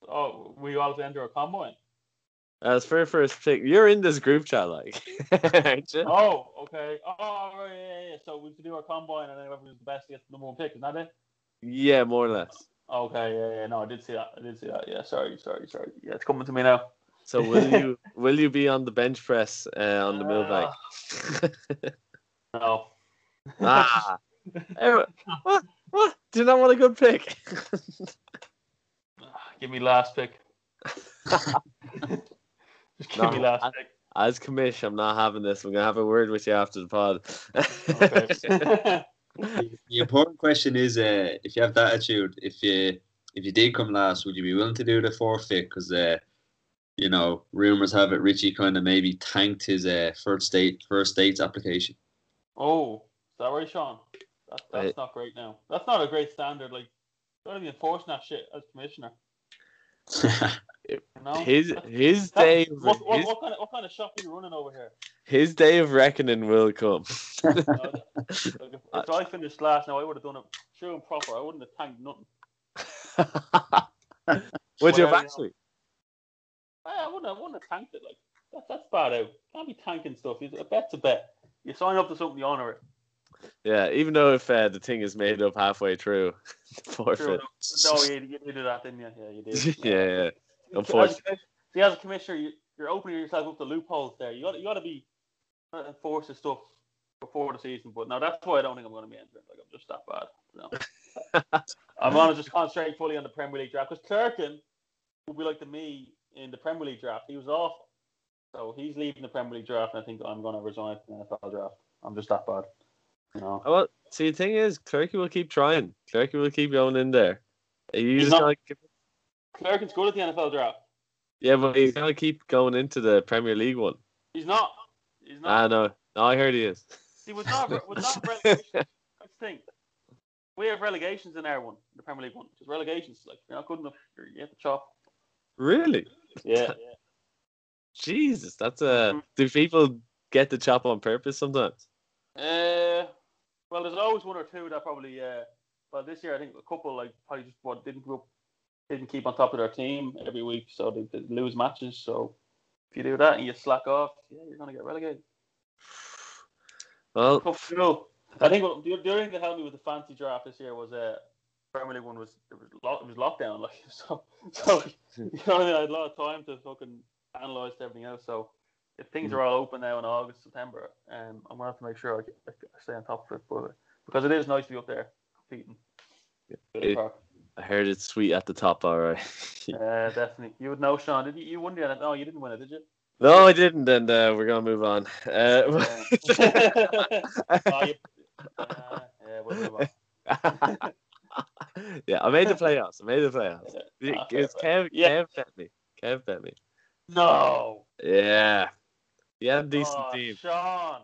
Oh, we all have to enter a combine. as for first pick, you're in this group chat, like, aren't you? Oh, okay. Oh, right, yeah, yeah. So we to do our combine, and then whoever's the best gets the number one pick. Isn't that it? Yeah, more or less. Okay, yeah, yeah. No, I did see that. I did see that. Yeah, sorry, sorry, sorry. Yeah, it's coming to me now. So will you will you be on the bench press uh, on the millbank? No. ah, Eh, what? What? Do you not want a good pick? Give me last pick. Just give No, me last I- pick. As commish, I'm not having this. We're gonna have a word with you after the pod. Okay. the important question is, uh, if you have that attitude, if you if you did come last, would you be willing to do the forfeit? Because uh, you know, rumors have it Richie kind of maybe tanked his uh, first state first states application. oh, is that right, Sean? That's, that's not great now. That's not a great standard. Like, don't be enforcing that shit as commissioner. You know? his his That- day what, of, what, his, what kind of what kind of shop are you running over here? his day of reckoning will come. Uh, like if, if I finished last now, I would have done it true and proper. I wouldn't have tanked nothing. Would you have Well, actually? I, I wouldn't. I wouldn't have tanked it. Like that, that's bad out. Can't be tanking stuff. You, a bet's a bet. You sign up to something, you honor it. Yeah, even though if uh, the thing is made up halfway through, True forfeit. enough. No, you, you did that, didn't you? Yeah, you did. yeah, yeah. As Unfortunately. commis- See, as a commissioner, you, you're opening yourself up to loopholes there. You got you got to be trying to enforce the stuff before the season. But now that's why I don't think I'm going to be entering. Like I'm just that bad. Know? I'm going to just concentrate fully on the Premier League draft because Clerkin will be like the me in the Premier League draft. He was awful, so he's leaving the Premier League draft, and I think I'm going to resign from the NFL draft. I'm just that bad. You know? Oh, well, see, the thing is, Clerky will keep trying. Clerky will keep going in there. You He's just not- give- Clerkin's good at the NFL draft. yeah, but he's gonna keep going into the Premier League one. He's not. He's not. I know. No, I heard he is. See, with not with not relegation, that's the thing. We have relegations in our one, the Premier League one. Just relegations. Like you're not good enough, you're, you have to chop. really? Yeah. Jesus, that's a. Do people get the chop on purpose sometimes? Uh, well, there's always one or two that probably. Uh, well, this year I think a couple like probably just what didn't go, didn't keep on top of their team every week, so they, they lose matches. So if you do that and you slack off, yeah, you're gonna get relegated. Well. I think what, the, the only thing that helped me with the fancy draft this year was uh, Premier League one was it was it was lockdown like so so you know what I mean I had a lot of time to fucking analyze everything else. So if things are all open now in August September, um, I'm gonna have to make sure I, I stay on top of it, but because it is nice to be up there competing. It- I heard it's sweet at the top, all right. Uh, definitely. You would know, Sean. Did you? You won the oh you didn't win it, did you? no, I didn't, and uh, we're gonna move on. Uh, Oh, you- uh, yeah, we'll move on. yeah, I made the playoffs. I made the playoffs. It was Kev, Yeah. Kev bet me. Kev bet me. No. Yeah. He had a decent oh, team. Sean.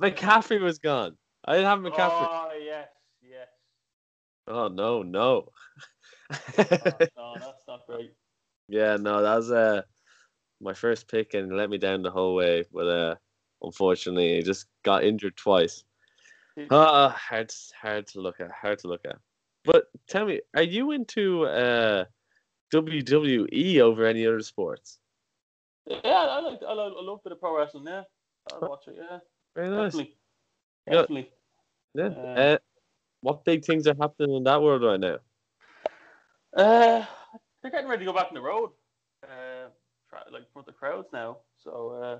McCaffrey was gone. I didn't have McCaffrey. Oh yes, yes. Oh, no, no. Oh, no, that's not great. yeah, no, that was uh, my first pick and let me down the whole way. But uh, unfortunately, he just got injured twice. Uh, hard, hard to look at. Hard to look at. But tell me, are you into uh, WWE over any other sports? Yeah, I like. I love, I love a bit of pro wrestling. Yeah, I'll watch it. Yeah, Very nice. definitely, Yeah. definitely. Yeah. Uh, Uh, what big things are happening in that world right now? Uh, they're getting ready to go back on the road. Uh, try, like for the crowds now. So uh,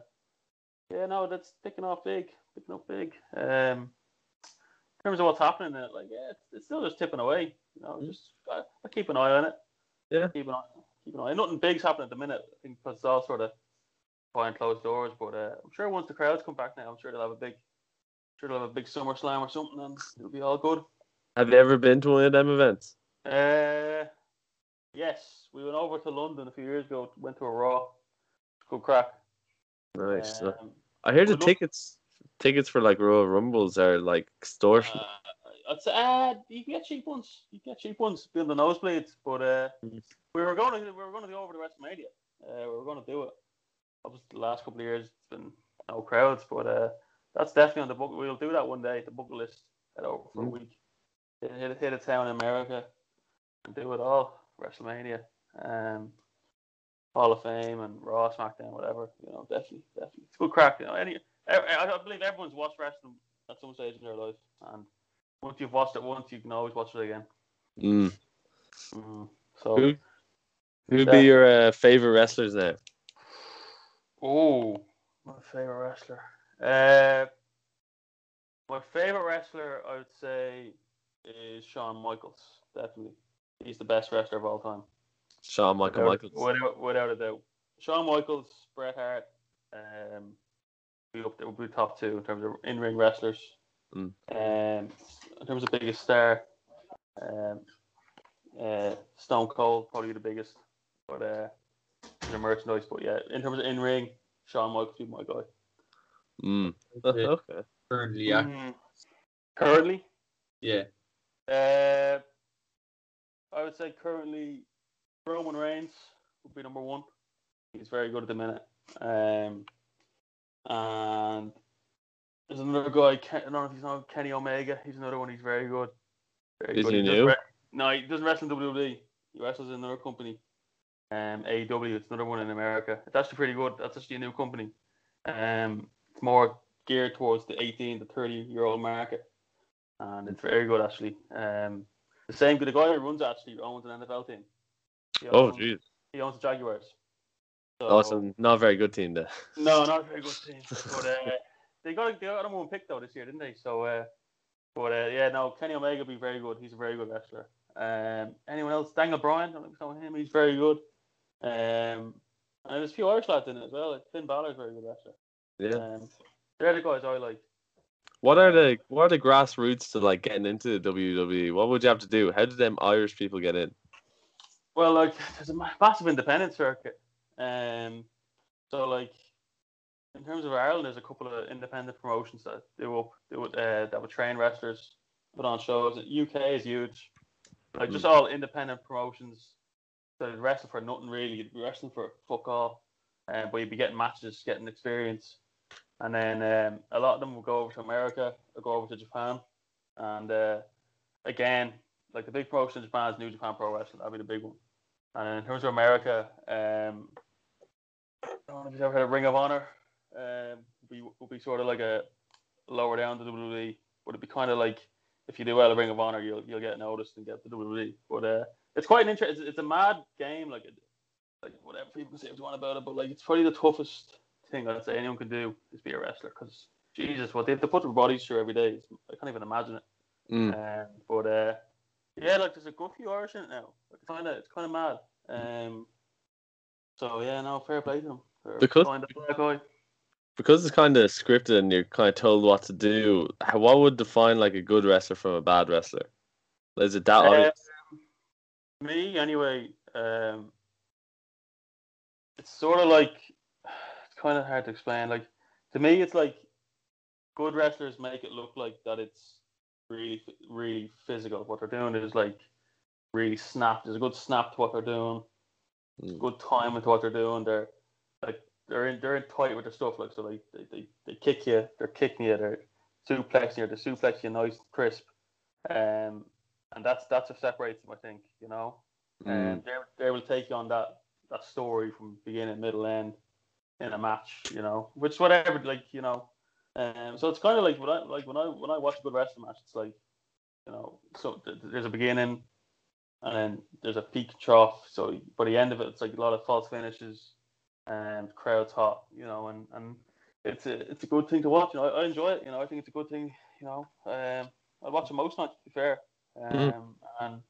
yeah, no, that's picking off big, picking up big. Um, in terms of what's happening, in it, like yeah, it's, it's still just tipping away. You know, Mm. just uh, I keep an eye on it. Yeah. keep an eye, keep an eye. Nothing big's happening at the minute. I think because it's all sort of behind closed doors. But uh, I'm sure once the crowds come back now, I'm sure they'll have a big, sure they'll have a big summer slam or something, and it'll be all good. Have you ever been to one of them events? Uh, yes, we went over to London a few years ago. Went to a Raw. Good crack. Nice. Um, I hear the tickets tickets for like Royal Rumbles are like extortion. uh, uh, you can get cheap ones. You can get cheap ones, being the nosebleeds. But uh, Mhm. we were going to we were going to go over to WrestleMania. Uh, we were going to do it. Obviously, the last couple of years it's been no crowds, but uh, that's definitely on the book. We'll do that one day. The bucket list. Head over for a Mhm. week. Hit, hit, hit a town in America and do it all. WrestleMania, um, Hall of Fame, and Raw, SmackDown, whatever. You know, definitely, definitely, it's good crack. You know, any, I, I believe everyone's watched wrestling at some stage in their life, and once you've watched it once, you can always watch it again. Mm. Mm. So, Who who'd be your uh, favorite wrestlers now? oh, my favorite wrestler. Uh, my favorite wrestler, I would say, is Shawn Michaels. Definitely, he's the best wrestler of all time. Shawn Michael without, Michaels. Without, without a doubt. Shawn Michaels, Bret Hart, um, be up there, would be top two in terms of in ring wrestlers. Mm. Um, in terms of biggest star, um, uh, Stone Cold probably the biggest, but uh, the merchandise. But yeah, in terms of in ring, Shawn Michaels would be my guy. Mm. Okay. Currently, yeah. Mm. Currently, Yeah. uh, I would say currently Roman Reigns would be number one. He's very good at the minute. Um, and there's another guy. Ken, I don't know if he's known Kenny Omega. He's another one. He's very good. Very Is good. he doesn't new? re- no, he doesn't wrestle in WWE. He wrestles in another company. Um, AEW. It's another one in America. It's actually pretty good. That's actually a new company. Um, it's more geared towards the 18 to 30 year old market, and it's very good actually. Um, the same the guy who runs actually owns an NFL team. He Oh owns- jeez. he owns the Jaguars. So, Awesome. Not a very good team there. No, not a very good team. But uh, they got they got a one pick though this year, didn't they? So, uh, but uh, yeah, no, Kenny Omega will be very good. He's a very good wrestler. Um, anyone else? Daniel Bryan, I don't know him. He's very good. Um, and there's a few Irish lads in it as well. Like Finn Balor's very good wrestler. Yeah. Um, they're the guys I like. What are the what are the grassroots to like getting into the WWE? What would you have to do? How did them Irish people get in? Well, like there's a massive independent circuit. Um, so like in terms of Ireland, there's a couple of independent promotions that do up do would uh, that would train wrestlers, put on shows. UK is huge, like just all independent promotions that wrestle for nothing really. You'd be wrestling for fuck all, uh, but you'd be getting matches, getting experience, and then um, a lot of them will go over to America, or go over to Japan, and uh, again, like the big promotion in Japan is New Japan Pro Wrestling. That'd be the big one. And in terms of America, um, don't know if you've ever heard of Ring of Honor. Um, would be would be sort of like a lower down to WWE. Would it be kind of like if you do well at Ring of Honor, you'll you'll get noticed and get the WWE. But uh, it's quite an interesting. It's, it's a mad game, like it, like whatever people say what you want about it. But like it's probably the toughest thing I'd say anyone can do is be a wrestler because Jesus, what they have to put their bodies through every day. I can't even imagine it. Mm. Um, but uh, yeah, like there's a good few Irish in it now. I find it, it's kind of mad. Um, so yeah, no, fair play to them. Because- kind of black eye. Because it's kind of scripted and you're kind of told what to do. How, what would define like a good wrestler from a bad wrestler? Is it that obvious? Um, me anyway. Um, it's sort of like it's kind of hard to explain. Like to me, it's like good wrestlers make it look like that it's really, really physical. What they're doing is like really snap. There's a good snap to what they're doing. Mm. Good time with what they're doing. They're like they're in they're in tight with their stuff. Like so, like they, they, they kick you. They're kicking you. They're suplexing you. They're suplexing you nice and crisp. Um, and that's that's what separates them. I think you know. Mm. And they they will take you on that that story from beginning, middle, end in a match. You know, which whatever like you know. Um, so it's kind of like when I like when I when I watch a good wrestling match, it's like you know, so th- th- there's a beginning, and then there's a peak trough. So by the end of it, it's like a lot of false finishes, and crowds hot. You know, and and it's a it's a good thing to watch. You know, I, I enjoy it. You know, I think it's a good thing. You know, um, I watch it most nights. To be fair, um, Mhm. and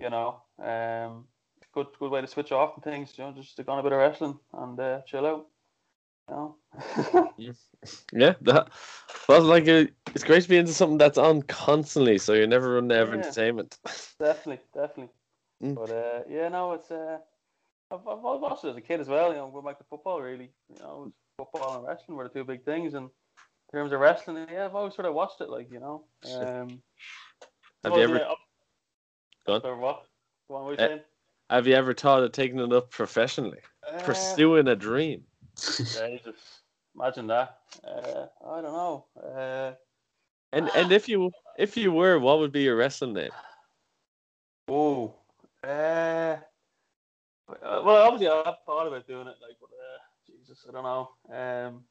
you know, um, good good way to switch off and things. You know, just stick on a bit of wrestling and uh, chill out. You know. Yeah, that well, like uh it's great to be into something that's on constantly, so you're never running out of Yeah. entertainment. definitely, definitely. Mm. But uh, yeah, no, it's uh, I've, I've I've watched it as a kid as well. You know, going back to football, really. You know, football and wrestling were the two big things. And in terms of wrestling, yeah, I've always sort of watched it. Like you know, um, Have you ever yeah, Go on. What? Go on, what were you Uh, have you ever thought of taking it up professionally, Uh, pursuing a dream? Jesus, imagine that. Uh, I don't know. Uh, And and if you if you were, what would be your wrestling name? Oh, uh, well, obviously I've thought about doing it, like, but uh, Jesus, I don't know. Um,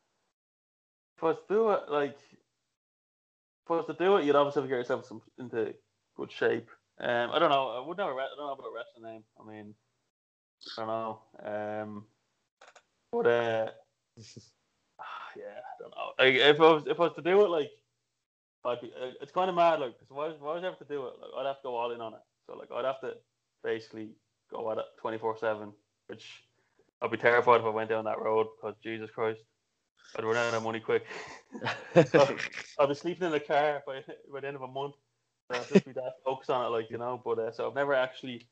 if I was to do it, like, if I was to do it, you'd obviously have to get yourself some, into good shape. Um, I don't know. I would never. I don't know about a wrestling name. I mean, I don't know. Um, but uh, yeah, I don't know. Like, if I was if I was to do it, like, I'd be. uh, It's kind of mad, like, because why, was, if I ever to do it, like, I'd have to go all in on it. So like, I'd have to basically go at it twenty four seven, which I'd be terrified if I went down that road because Jesus Christ, I'd run out of money quick. I'd be sleeping in the car by by the end of a month. I'd just be that focused on it, like you know. But uh, so I've never actually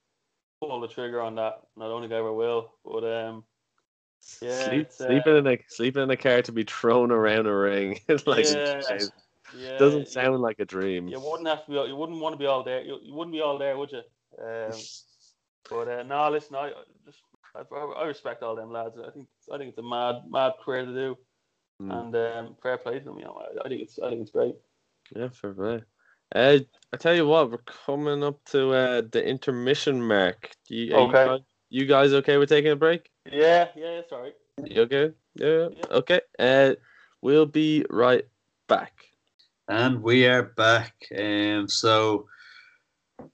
pulled the trigger on that, and I don't think I ever will. But um, Yeah, Sleep, uh, sleeping in a sleeping in a car to be thrown around a ring. It's like Yeah. it yeah, doesn't sound like a dream. You wouldn't have to be. You wouldn't want to be all there. You, you wouldn't be all there, would you? Um, but uh, no, listen, I I just I, I respect all them lads. I think I think it's a mad mad career to do, Mm. and um, fair play to them. You know, I, I think it's I think it's great. Yeah, fair play. Uh, I tell you what, we're coming up to uh, the intermission mark. Do you, are you Okay. guys- You, guys okay with taking a break? Yeah, yeah, it's alright. You okay? Yeah. Yeah. Okay. Uh, we'll be right back. And we are back. Um, so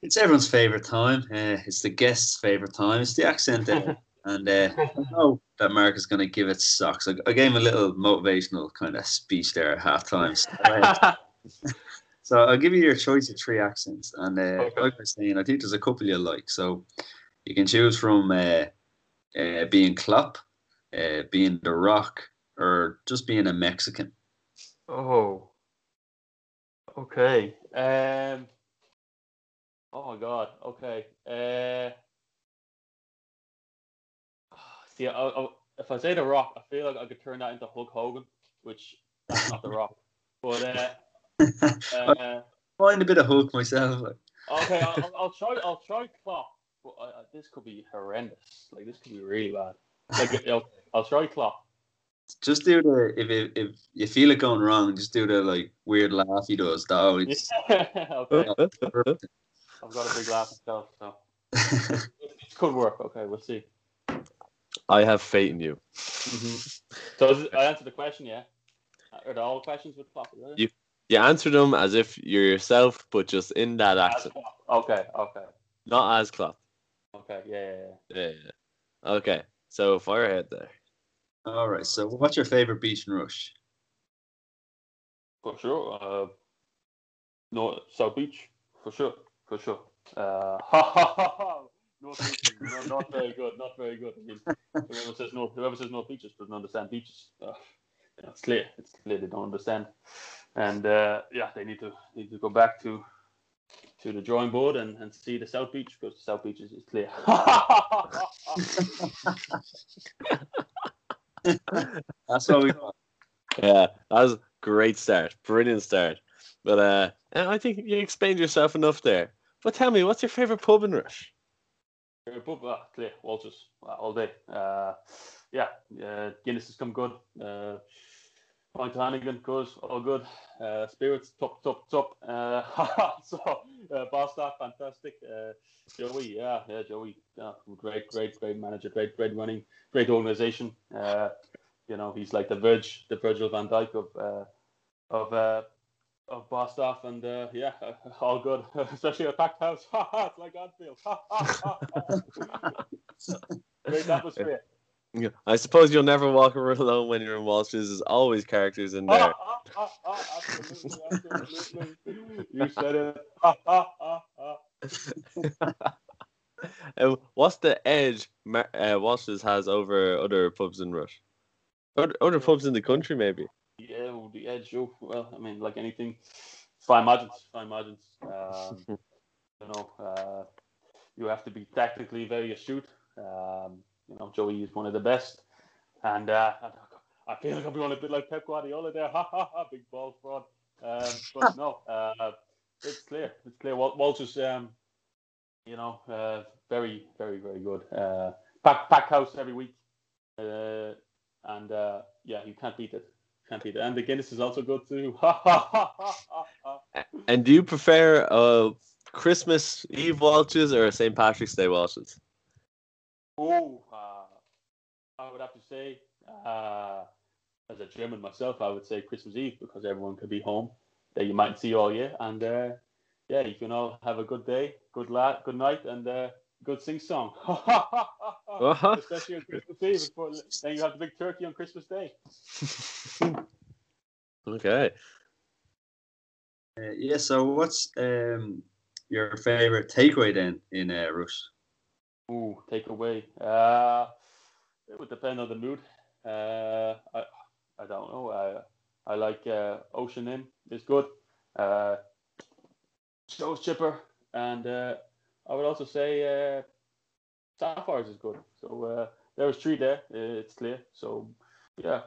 it's everyone's favorite time. Uh, it's the guest's favorite time. It's the accent And uh, I know that Mark is going to give it socks. I, I gave him a little motivational kind of speech there at halftime. So, uh, so I'll give you your choice of three accents. And uh, Okay. like I was saying, I think there's a couple you like. So you can choose from uh, uh, being Klopp, uh, being The Rock, or just being a Mexican. Oh. Okay. Um. Oh my God. Okay. Uh. See, I, I, if I say the Rock, I feel like I could turn that into Hulk Hogan, which that's not the Rock. But uh, uh, Find a bit of Hulk myself. okay, I'll, I'll- I'll try. I'll try Klopp. But uh, this could be horrendous. Like this could be really bad. Like I'll, I'll try Klopp. Just do the if it, if you feel it going wrong, just do the like weird laugh he does. That always okay. I've got a big laugh myself, so it could work. Okay, we'll see. I have faith in you. So is it, I answered the question, yeah? Are there all questions with Klopp? is? You- You answer them as if you're yourself, but just in that As accent, Klopp. Okay, okay, not as Klopp. okay, yeah, yeah, yeah. Yeah, yeah. Okay, so fire ahead there. All right. So, what's your favorite beach in Rush? for sure. Uh, no, South Beach, for sure, for sure. Uh, North Beaches, no, not very good, not very good. I mean, whoever says North, whoever says North Beaches doesn't understand beaches. Uh, it's clear, it's clear they don't understand, and uh, yeah, they need to need to go back to to the drawing board and, and see the South Beach because the South Beach is, is clear. That's what we got. Yeah, that was a great start, brilliant start. But uh, I think you explained yourself enough there. But tell me, what's your favorite pub in Rush? Pub, uh, clear, Walters, uh, all day. Uh, yeah, uh, Guinness has come good. Uh, Pint Hannigan, good, all good. Uh, spirits, top, top, top. Uh, so, uh, Bostock, fantastic. Uh, Joey, yeah, yeah, Joey, yeah, great, great, great manager, great, great running, great organization. Uh, you know, he's like the Virg, the Virgil van Dijk of uh, of uh, of Bostock, and uh, yeah, all good, especially a packed house. it's like Anfield. great atmosphere. Yeah, I suppose you'll never walk around alone when you're in Walsh's. There's always characters in there. Ah, ah, ah, ah, absolutely, absolutely. You said it. What's the edge uh, Walsh's has over other pubs in Rush? Other, other pubs in the country, maybe. Yeah, well, the edge. Oh, well, I mean, like anything, fine margins, fine margins. Um, you know, uh, you have to be tactically very astute. Um, you know, Joey is one of the best, and uh, I feel like I'm going a bit like Pep Guardiola there. Ha ha ha! Big ball fraud. Um, but no, uh, it's clear. It's clear. Wal- Walters, um, you know, uh, very, very, very good. Uh, pack, pack house every week, uh, and uh, yeah, you can't beat it. Can't it. And the Guinness is also good too. And do you prefer uh, Christmas Eve Walsh's or a St. Patrick's Day Walsh's? Oh, uh, I would have to say, uh, as a German myself, I would say Christmas Eve because everyone could be home that you might see all year, and uh, yeah, you can all have a good day, good la- good night, and uh, good sing song. Uh-huh. Especially on Christmas Eve, before, then you have the big turkey on Christmas Day. okay. Uh, yeah. So, what's um your favorite takeaway then in uh, Rush? Ooh, take away. Uh, it would depend on the mood. Uh, I, I don't know. I, I like uh, Ocean Inn. It's good. Uh, Joe's Chipper, and uh, I would also say uh, Sapphires is good. So uh, there was three there. uh, It's clear. So yeah,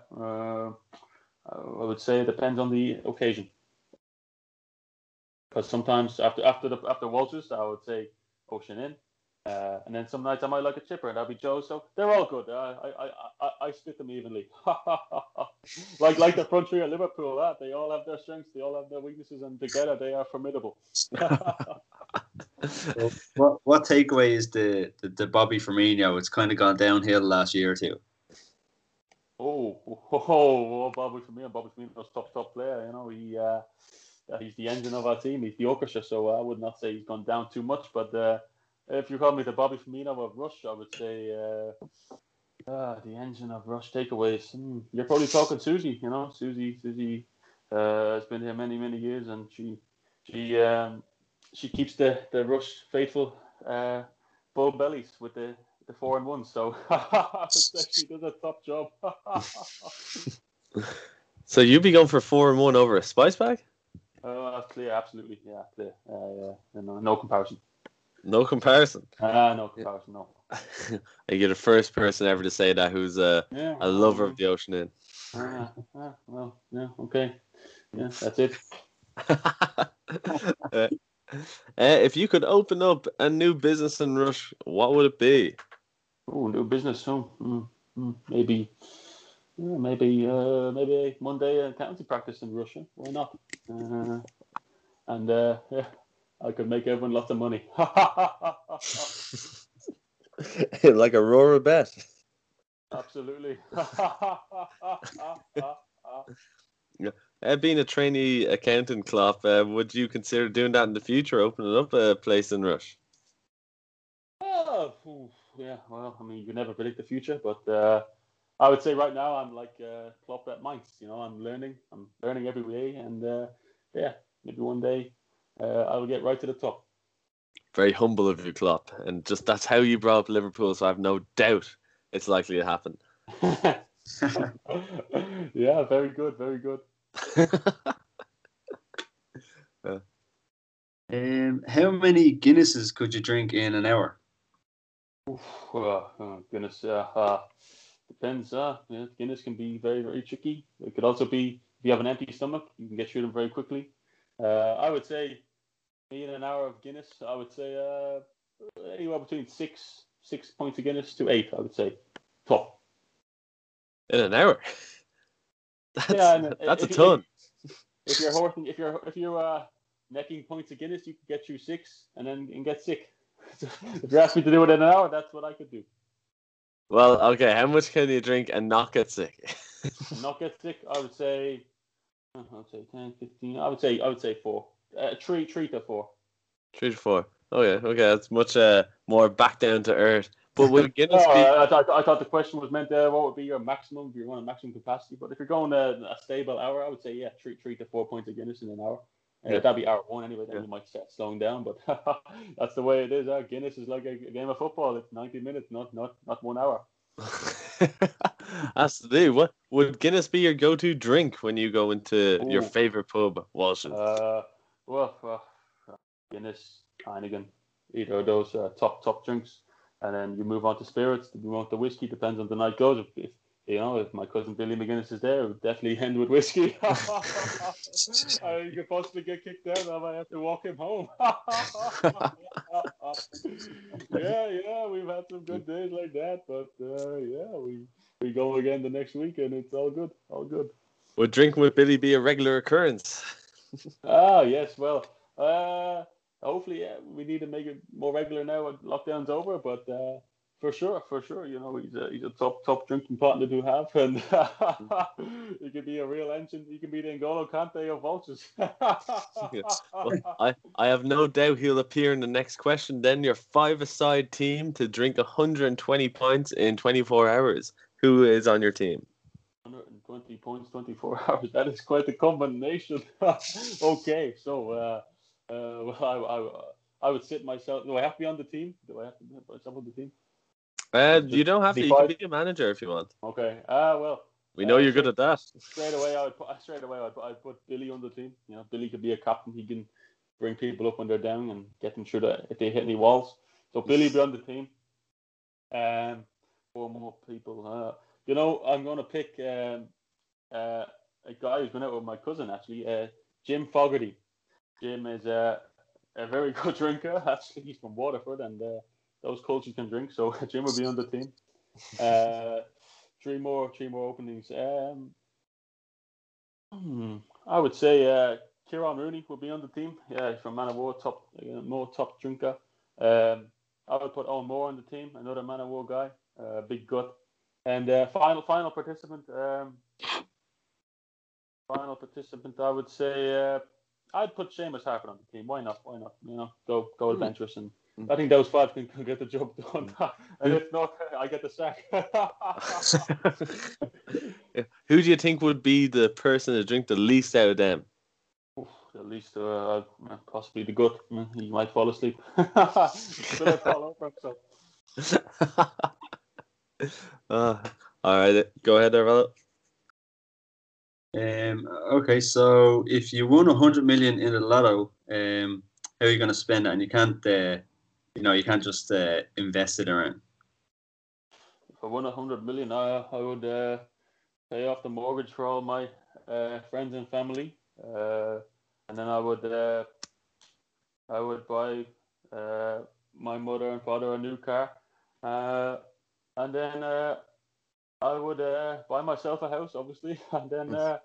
I would say it depends on the occasion. Because sometimes after after the after Walters, I would say Ocean Inn. Uh, and then some nights I might like a chipper, and that'll be Joe. So they're all good. Uh, I, I, I, I split them evenly. like like the front three at Liverpool. Uh, they all have their strengths, they all have their weaknesses, and together they are formidable. What what takeaway is the, the the Bobby Firmino? It's kind of gone downhill the last year or two. oh, oh, oh, oh, Bobby me, Bobby Firmino's top top player. You know, he uh, he's the engine of our team. He's the orchestra. So I would not say he's gone down too much, but uh, if you call me the Bobby Firmino of Rush, I would say uh, uh, the engine of Rush takeaways. Hmm, you're probably talking Susie. You know, Susie. Susie uh, has been here many many years, and she she um, she keeps the the Rush faithful uh, bellies with the the four and one. So I would say she does a top job. So you'd be going for four and one over a spice bag? Oh, that's clear, absolutely, yeah, clear. Uh, yeah, no, no comparison. No comparison. Ah, no comparison, no. You're the first person ever to say that who's a, Yeah, a lover of the ocean in. Ah, ah, well, yeah, okay, yeah, that's it. Uh, if you could open up a new business in Rush, what would it be? Oh, new business, so mm, mm, maybe, yeah, maybe, uh, maybe a Monday accounting practice in Russia. Why not? Uh, and uh, yeah, I could make everyone lots of money. like Aurora Bet. Absolutely. Uh, being a trainee accountant, Klopp, uh, would you consider doing that in the future, opening up a place in Rush? Oh, yeah. Well, I mean, you can never predict the future, but uh, I would say right now I'm like uh, Klopp at Mainz. You know, I'm learning. I'm learning every day, and uh, yeah, maybe one day uh, I will get right to the top. Very humble of you, Klopp, and just that's how you brought up Liverpool. So I have no doubt it's likely to happen. yeah, very good, very good. Um, how many Guinnesses could you drink in an hour? Oof, uh, oh, goodness, uh, uh, depends. Uh, yeah, Guinness can be very, very tricky. It could also be if you have an empty stomach, you can get through them very quickly. Uh, I would say, in an hour of Guinness, I would say uh, anywhere between six six points of Guinness to eight. I would say top. in an hour. That's, Yeah, and that's a if you- ton. If you're horsing, if you're if you're uh, necking points of Guinness, you can get through six and then and get sick. if you ask me to do it in an hour, that's what I could do. Well, okay. How much can you drink and not get sick? not get sick, I would say, uh, I would say 10, 15, I would say, I would say four, uh, three, three to four. Three to four. Okay, okay. That's much uh, more back down to earth. But would No, Guinness? I, thought, I thought the question was meant uh, what would be your maximum if you're going to maximum capacity. But if you're going a, a stable hour, I would say yeah, three, three to four points of Guinness in an hour. Uh, That'd be hour one anyway. Then Yeah. you might start slowing down, but that's the way it is. Uh, Guinness is like a, a game of football. It's 90 minutes, not not not one hour. That's the thing. What would Guinness be your go-to drink when you go into your favorite pub, Walsh's? Uh, well, well, uh, Guinness, Heineken, either of those uh, top top drinks, and then you move on to spirits. You move on to whiskey. Depends on the night goes. If, you know, if my cousin Billy McGinnis is there, it would definitely end with whiskey. you could possibly get kicked out. I might have to walk him home. yeah, yeah, we've had some good days like that, but uh, yeah, we we go again the next week, and it's all good, all good. Would drinking with Billy be a regular occurrence? Ah, yes. Well, uh, hopefully, yeah, we need to make it more regular now. when Lockdown's over, but uh, for sure, for sure, you know, he's a he's a top top drinking partner to have, and he can be a real engine. He can be the N'Golo Kante of vultures. Well, I, I have no doubt he'll appear in the next question. Then your five-a-side team to drink 120 pints in 24 hours. Who is on your team? 120 points, 24 hours. That is quite a combination. okay, so uh, uh, well, I, I I would sit myself. Do I have to be on the team? Do I have to put myself on the team? Uh, you don't have to. be You can be a manager if you want. Okay. Ah, well. We know Uh, you're good at that. straight away I would put straight away I'd put, I'd put Billy on the team. You know, Billy could be a captain. He can bring people up when they're down and get them through the if they hit any walls. So Billy be on the team. Um, four more people. Uh, you know, I'm to pick um, uh, a guy who's been out with my cousin actually, uh, Jim Fogarty. Jim is uh, a very good drinker. Actually, he's from Waterford, and uh, those cultures can drink. So Jim will be on the team. Uh, three more, three more openings. Um, hmm, I would say uh, Kieran Rooney will be on the team. Yeah, he's from Man of War, top, uh, more top drinker. Um, I would put Owen Moore on the team, another Man of War guy, uh, big gut. And uh, final, final participant. Um, final participant. I would say uh, I'd put Seamus Harper on the team. Why not? Why not? You know, go go Hmm. adventurous and I think those five can, can get the job done. and if not, I get the sack. Who do you think would be the person to drink the least out of them? Oof, at least uh, uh, possibly the gut. Mm, He might fall asleep. Spill it all over uh, all right, go ahead, there. Um, okay, so if you won a hundred million in the lotto, um, how are you going to spend it? And you can't, uh, you know, you can't just uh, invest it around. If I won a hundred million, I, I would uh, pay off the mortgage for all my uh, friends and family, uh, and then I would uh, I would buy my mother and father a new car, and then I would uh, buy myself a house, obviously, and then uh,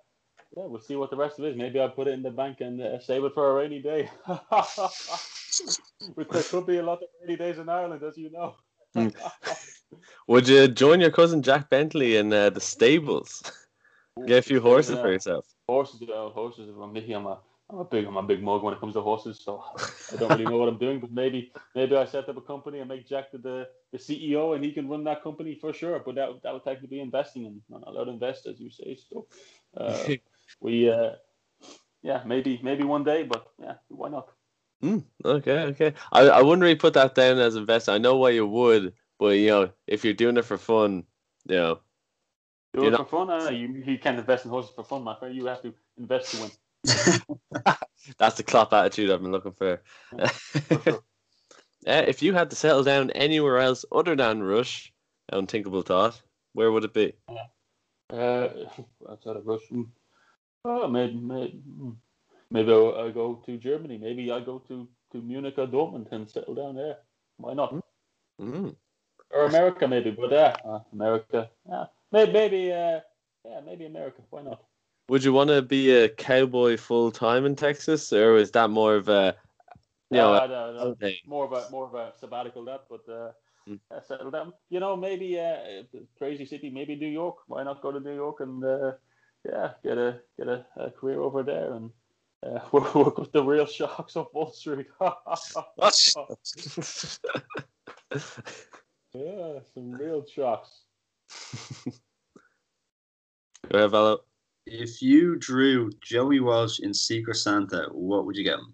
yeah, we'll see what the rest of it is. Maybe I'll put it in the bank and uh, save it for a rainy day. Which there could be a lot of rainy days in Ireland, as you know. Mm. Would you join your cousin Jack Bentley in uh, the stables? Get a few horses for yourself. horses, uh, horses. I'm me. I'm a big, I'm a big mug when it comes to horses. So I don't really know what I'm doing, but maybe, maybe I set up a company and make Jack the, the, the CEO, and he can run that company for sure. But that that would technically be investing, and I'm not allowed to invest, as you say. So uh, we, uh, yeah, maybe, maybe one day, but yeah, why not? Mm, okay, okay. I, I wouldn't really put that down as investment. I know why you would, but you know, if you're doing it for fun, you know, Do You it know- for fun. Uh, you, you can't invest in horses for fun, my friend. You have to invest to win. that's the Klopp attitude I've been looking for. Uh, if you had to settle down anywhere else other than Rush, unthinkable thought, where would it be? Uh, outside of Russia, mm. oh, maybe, maybe, maybe I'll, I'll go to Germany. Maybe I'll go to, to Munich or Dortmund and settle down there. Why not? Mm. Or America, maybe. But yeah, uh, America. Yeah, maybe, maybe, uh, yeah, maybe America. Why not? Would you want to be a cowboy full time in Texas, or is that more of a, you know, Uh, a no, no, holiday? more of a more of a sabbatical that, but uh, Mm. uh, settle down. You know, maybe uh, crazy city, maybe New York. Why not go to New York and uh, yeah, get a get a, a career over there and uh, work, work with the real sharks of Wall Street. yeah, some real sharks. Go ahead, fellow. If you drew Joey Walsh in Secret Santa, what would you get him?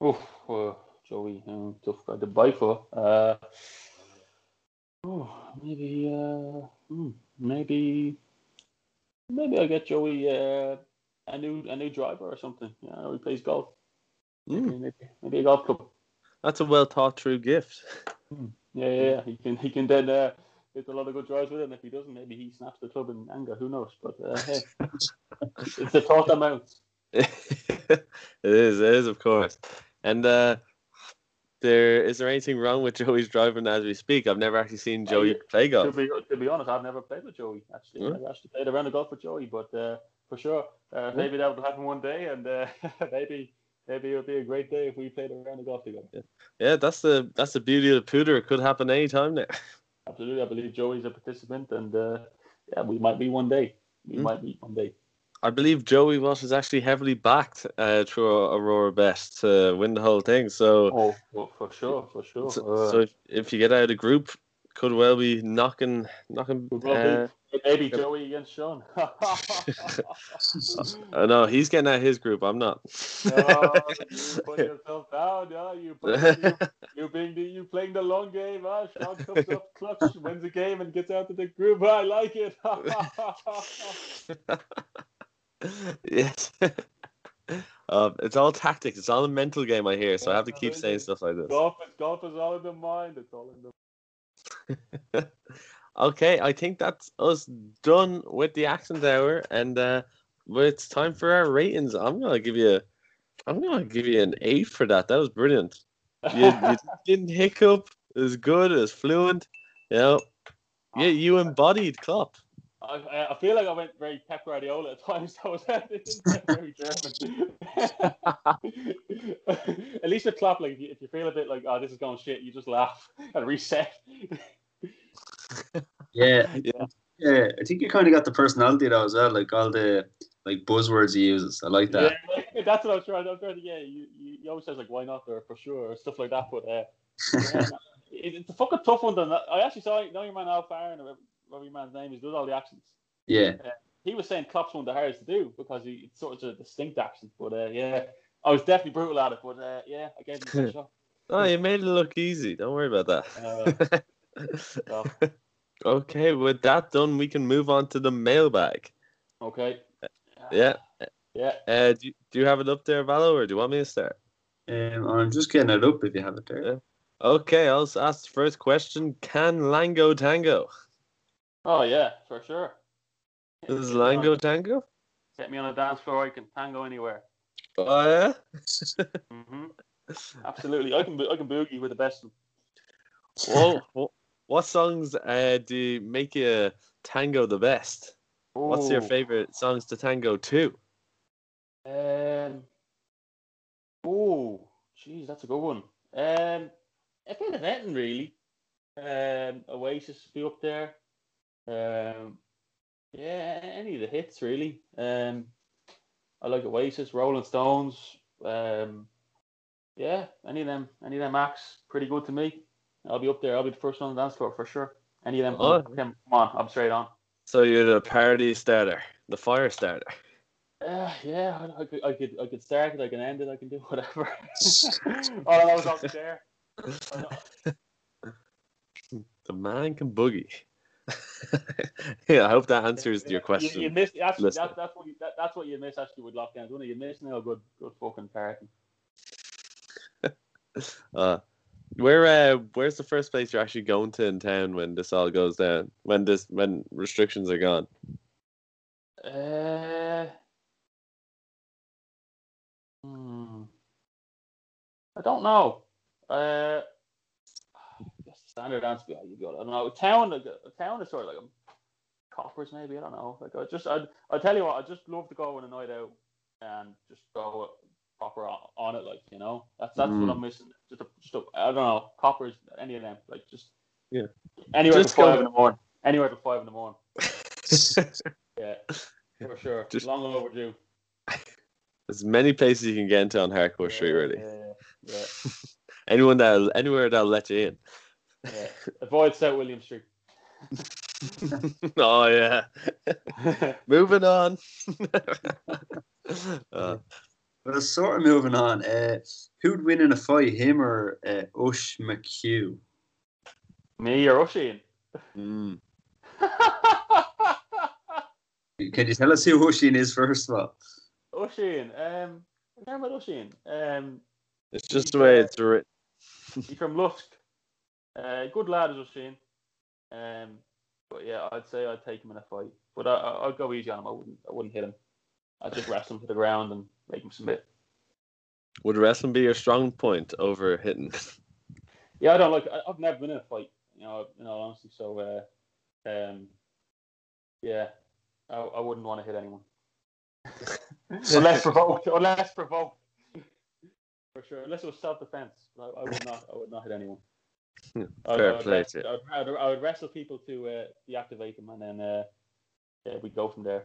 Oh, uh, Joey, um, tough guy to buy for. Uh, oh, maybe, uh, hmm, maybe, maybe I get Joey uh, a new a new driver or something. Yeah, he plays golf. Mm, Maybe, maybe, maybe a golf club. that's a well thought through gift. Yeah, yeah, yeah. He can he can then uh, hit a lot of good drives with it. And if he doesn't, maybe he snaps the club in anger. Who knows? But uh, hey, it's the thought that mounts. it is, it is, of course. And uh, there is there anything wrong with Joey's driving as we speak? I've never actually seen Joey yeah. play To golf. be, to be honest, I've never played with Joey. Actually, Hmm? I've actually played around the golf with Joey, but uh, for sure, uh, maybe that will happen one day, and uh, maybe maybe it would be a great day if we played around the golf together. Yeah, that's the that's the beauty of the pooter. It could happen anytime now. Absolutely, I believe Joey's a participant, and uh, yeah, we might be one day. We Hmm. might meet one day. I believe Joey Walsh is actually heavily backed uh, through Aurora Best to win the whole thing. So, Oh, well, for sure, for sure. so, Uh, so if, if you get out of the group, could well be knocking knocking. Uh, maybe Joey against Sean. I know he's getting out of his group. I'm not. No, you put yourself down, yeah. You, put, you, you being the, you playing the long game, huh? Sean comes up clutch, wins the game, and gets out of the group. I like it. yes. um, it's all tactics. It's all a mental game. I hear, so I have to keep saying stuff like this. golf is golf is all in the mind. It's all in the. Okay, I think that's us done with the accent hour, and uh, well, it's time for our ratings. I'm gonna give you, I'm gonna give you an eight for that. That was brilliant. You, you didn't hiccup. It was good. It was fluent. You know, yeah, you embodied Klopp. I, I- I feel like I went very Pep Guardiola at times. I was very German. at least with Klopp, like if you, if you feel a bit like oh this is going shit, you just laugh and reset. Yeah, Yeah. yeah. I think you kind of got the personality though as well, like all the like buzzwords he uses. I like that. Yeah, that's what I was trying. I was trying to, yeah, you, you, you always says like why not or for sure or stuff like that. But uh, yeah, it- it's a fucking tough one. Then I actually saw know your man Al Farron, or whatever your man's name is, does all the accents. Yeah. He was saying Klopp's one of the hardest to do because he it's sort of a distinct accent. But uh, yeah, I was definitely brutal at it. But uh, yeah, I gave him a shot. Oh, you made it look easy. Don't worry about that. Uh, so, okay, with that done, we can move on to the mailbag. okay. Yeah. Yeah. Uh, do, you- do you have it up there, Valo, or do you want me to start? Um, I'm just getting it up if you have it there. Yeah. Okay, I'll ask the first question. Can Lango tango? Oh yeah, for sure. This is Lango tango? Get me on a dance floor. I can tango anywhere. Oh, yeah? hmm Absolutely. I can bo- I can boogie with the best. Whoa, what songs uh, do make you tango the best? them. What's your favorite songs to tango to? Um. Oh, jeez, that's a good one. Um, a bit of anything really. Um, Oasis be up there. Um, yeah, any of the hits really. Um, I like Oasis, Rolling Stones. Um, yeah, any of them, any of them acts, pretty good to me. I'll be up there. I'll be the first one on the dance floor for sure. Any of them, Oh. come on, I'm straight on. So you're the party starter, the fire starter. Uh, yeah, I, I could, I could, I could start it, I can end it, I can do whatever. All I is I'll there. The man can boogie. yeah, I hope that answers your question. you miss actually, that, that's what you, that, that's what you miss actually with lockdowns, don't you? You miss now a good, good fucking party. Uh, where uh, where's the first place you're actually going to in town when this all goes down? When this when restrictions are gone? Uh, hmm, I don't know. Uh, standard answer be, oh, you got. I don't know. A town, like, a town is sort of like a coppers, maybe. I don't know. Like I just, I, I tell you what, I just love to go on a night out and just go proper on, on it, like you know. That's that's Mm. what I'm missing. Just, a, just a, I don't know, coppers, any of them, like just Yeah. anywhere Just till five in the morning. Anywhere till five in the morning. Yeah, for sure. Just- Long overdue. There's many places you can get into on Harcourt Street, really. Yeah, yeah, Anyone that anywhere that'll let you in. Yeah. Avoid St. William Street. oh yeah. Moving on. uh, Well, sort of moving on. Uh, who'd win in a fight, him or uh, Ush McHugh? Me or Oisin? mm. Can you tell us who Ushin is first of all? Oisin. Um, I remember Oisin. Um, It's just the way it's written. he's from Lusk. Uh, good lad is Oisin. Um, but yeah, I'd say I'd take him in a fight. But I, I, I'd go easy on him. I wouldn't. I wouldn't hit him. I'd just wrestle him to the ground and make him submit. Would wrestling be your strong point over hitting? Yeah, I don't like. I, I've never been in a fight. You know, in all honesty. So, uh, um, yeah, I, I wouldn't want to hit anyone unless provoked. Unless provoked. For sure, unless it was self-defense, I, I would not. I would not hit anyone. I, Fair I would play wrest- to you. I would, I would wrestle people to uh, deactivate them, and then uh, yeah, we go from there.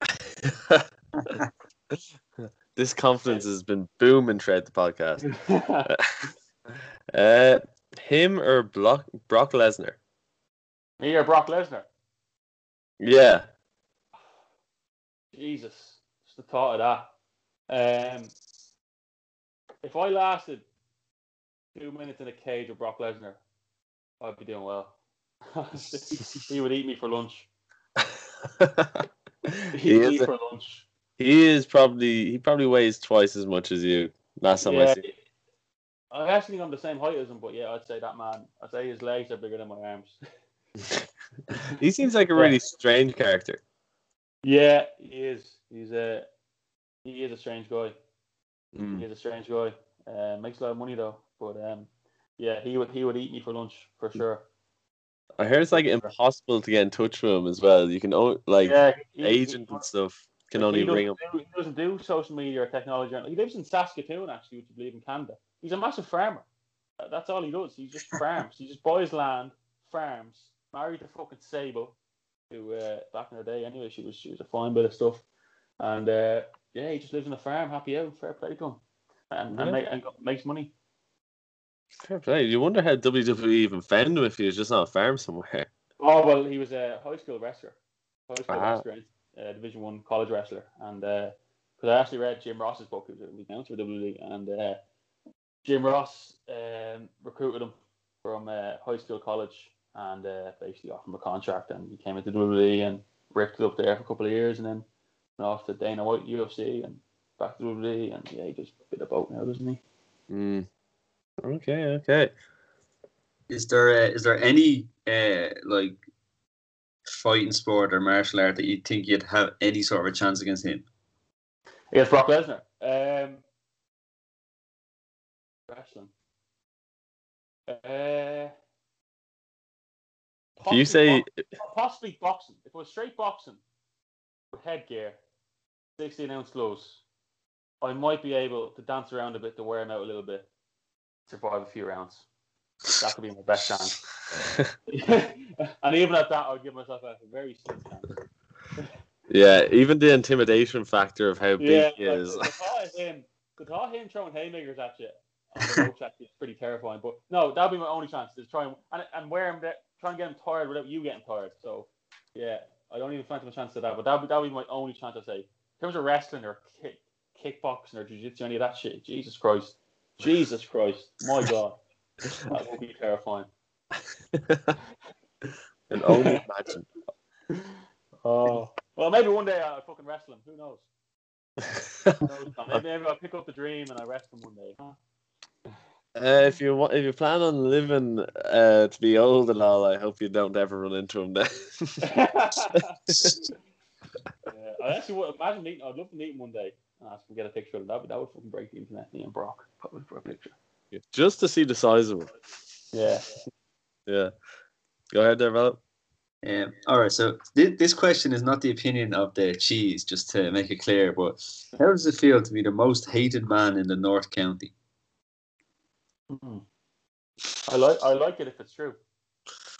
this confidence has been booming throughout the podcast. Uh, him or Brock, Brock Lesnar? Me or Brock Lesnar? Yeah. Jesus, just the thought of that. Um, if I lasted two minutes in a cage with Brock Lesnar, I'd be doing well. he would eat me for lunch. he is. for lunch. He is probably. He probably weighs twice as much as you. Last time I Yeah, see. I actually think I'm the same height as him, but yeah, I'd say that man. I'd say his legs are bigger than my arms. He seems like a really strange character. Yeah, he is. He's a he is a strange guy. Mm. He is a strange guy. Uh, makes a lot of money though, but um, yeah, he would he would eat me for lunch for sure. I heard it's like impossible to get in touch with him as well. You can o- like yeah, he- agent he- and stuff can only ring him. Do, he doesn't do social media or technology. He lives in Saskatoon, actually, which I believe in Canada. He's a massive farmer. That's all he does. He just farms. he just buys land, farms. Married to fucking Sable, who uh, back in the day, anyway, she was she was a fine bit of stuff. And uh, yeah, he just lives on a farm, happy out, fair play to him, and, and, make, and makes money. Fair play. You wonder how WWE even found him if he was just on a farm somewhere. Oh well, he was a high school wrestler, high school Ah. wrestler, uh, Division One college wrestler, and because I actually read Jim Ross's book, he was the announcer for WWE, and uh, Jim Ross um, recruited him from uh, high school, college, and uh, basically offered him a contract, and he came into WWE and ripped it up there for a couple of years, and then went off to Dana White UFC and back to WWE, and yeah, he just bit about now, doesn't he? Mm. Okay, okay. Is there uh, is there any uh, like fighting sport or martial art that you think you'd have any sort of a chance against him? Against Brock Lesnar. Um, wrestling. Uh, If you say possibly, possibly boxing. If it was straight boxing with headgear, 16 ounce gloves, I might be able to dance around a bit to wear him out a little bit, survive a few rounds. That could be my best chance. and even at that, I'd give myself a very slim chance. yeah, even the intimidation factor of how big Yeah, he like, is. the thought of him, the thought of him throwing haymakers at you on the ropes actually is pretty terrifying. But no, that'll be my only chance is try and and, and wear him there, try and get him tired without you getting tired. So yeah, I don't even fancy my chance of that. But that'll be that'll be my only chance I say. In terms of wrestling or kick, kickboxing or jiu-jitsu, any of that shit, Jesus Christ, Jesus Christ, my God, that would be terrifying. and only imagine. Oh, well, maybe one day I'll fucking wrestle him. Who knows? Who knows, maybe, maybe I'll pick up the dream and I wrestle him one day. Huh? Uh, if you if you plan on living uh, to be old and all, I hope you don't ever run into him. Then. yeah, I actually would imagine meeting. I'd love to meet him one day. And Ask him to get a picture of him. That would, that would fucking break the internet. Me and Brock, probably for a picture. Just to see the size of it. Yeah. Yeah. Go ahead there, Val. Um, all right, so th- this question is not the opinion of the cheese, just to make it clear. But how does it feel to be the most hated man in the North County? Mhm. I like. I like it if it's true.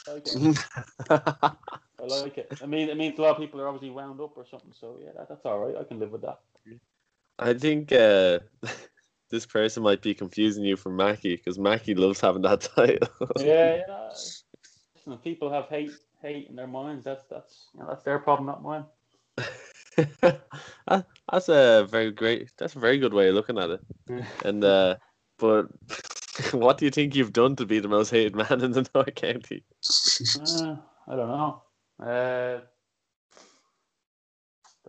I like it. I like it. I mean, it means a lot of people are obviously wound up or something. So yeah, that, that's all right. I can live with that. I think uh, this person might be confusing you for Mackie because Mackie loves having that title. Yeah, yeah. Listen, people have hate, hate in their minds. That's that's you know, that's their problem, not mine. That- that's a very great. That's a very good way of looking at it. And uh, but what do you think you've done to be the most hated man in the North County? Uh, I don't know. Uh,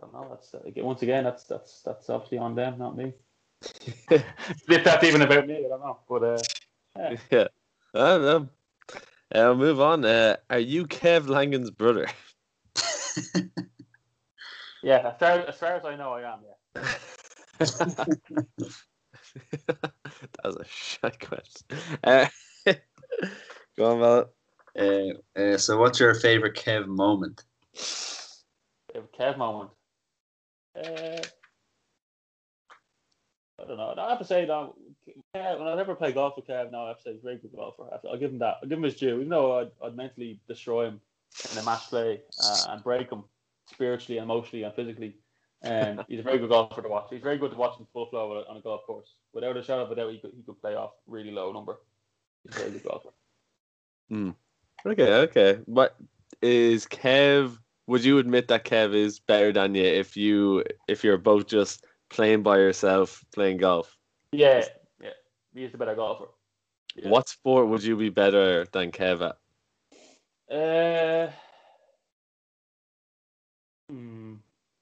don't know. That's uh, again, once again, that's that's that's obviously on them, not me. if that's even about me, I don't know. But uh, yeah. yeah, I don't know. Uh, I'll move on. Uh, are you Kev Langen's brother? yeah, as far, as far as I know, I am. Yeah. that was a shit question. Uh, go on, Val. Uh, uh, so, what's your favorite Kev moment? Favorite Kev moment. Uh, I don't know. I have to say that Kev, when I never play golf with Kev, no, I have to say he's a very good golfer. I have to- I'll give him that. I'll give him his due, even though I'd, I'd mentally destroy him in a match play uh, and break him spiritually, emotionally, and physically. And he's a very good golfer to watch. He's very good to watch in full flow on a golf course. Without a shadow of a doubt, he could, he could play off really low number. He's a very good golfer. Okay, okay. But is Kev? Would you admit that Kev is better than you if you if you're both just playing by yourself playing golf? Yeah, yeah. He's the better golfer. Yeah. What sport would you be better than Kev at? Uh, hmm.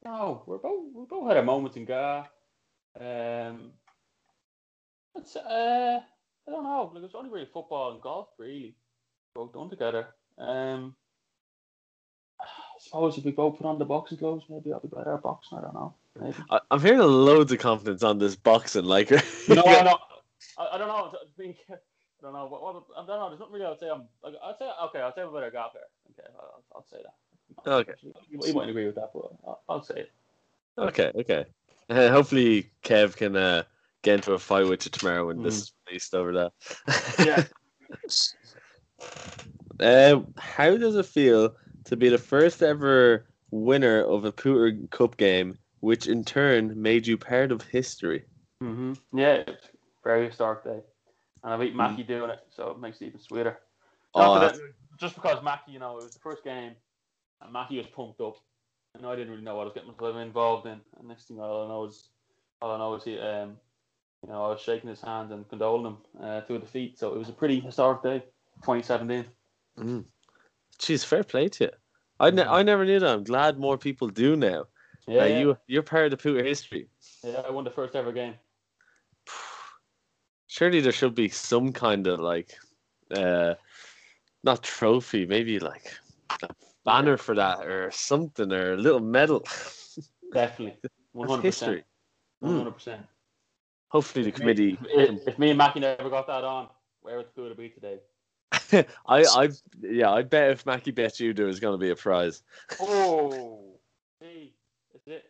No, we're both we both had a moment in Ga. Um, it's, uh, I don't know. Like it's only really football and golf, really, both done together. Um, suppose if we both put on the boxing gloves, maybe I'll be better at boxing. I don't know. Maybe. I, I'm hearing loads of confidence on this boxing. Like, No, no, I, I don't know. I think I don't know. What, what, I don't know. There's nothing really. I'd say I'm. Like, I'd say okay. I'll say I'm a better golfer. Okay, I'll, I'll say that. Okay. You, you mightn't agree with that, but I'll, I'll say it. okay, okay. Uh, hopefully, Kev can uh, get into a fight with you tomorrow when this Mm. is released over that. Yeah. Uh, how does it feel to be the first ever winner of a Pooter Cup game, which in turn made you part of history? Mm-hmm. Yeah, it's a very historic day. and I beat Mackie doing it, so it makes it even sweeter. Oh, that just because Mackie, you know, it was the first game, and Mackie was pumped up, and I didn't really know what I was getting myself involved in. And next thing I know is, all I know is he, um, you know, I was shaking his hand and condoling him uh, to a defeat. So it was a pretty historic day, 2017. Mm. Jeez, fair play to you. I, ne- I never knew that. I'm glad more people do now. Yeah, Uh, yeah. you you're part of the Pooter history. yeah, I won the first ever game. Surely there should be some kind of like, uh, not trophy, maybe like a banner for that or something or a little medal. Definitely, 100. history. percent 100. percent Hopefully the committee. If, if me and Mackie never got that on, where would the school be today? I I yeah I bet if Mackie bet you do, it's going to be a prize. Oh, hey, that's it.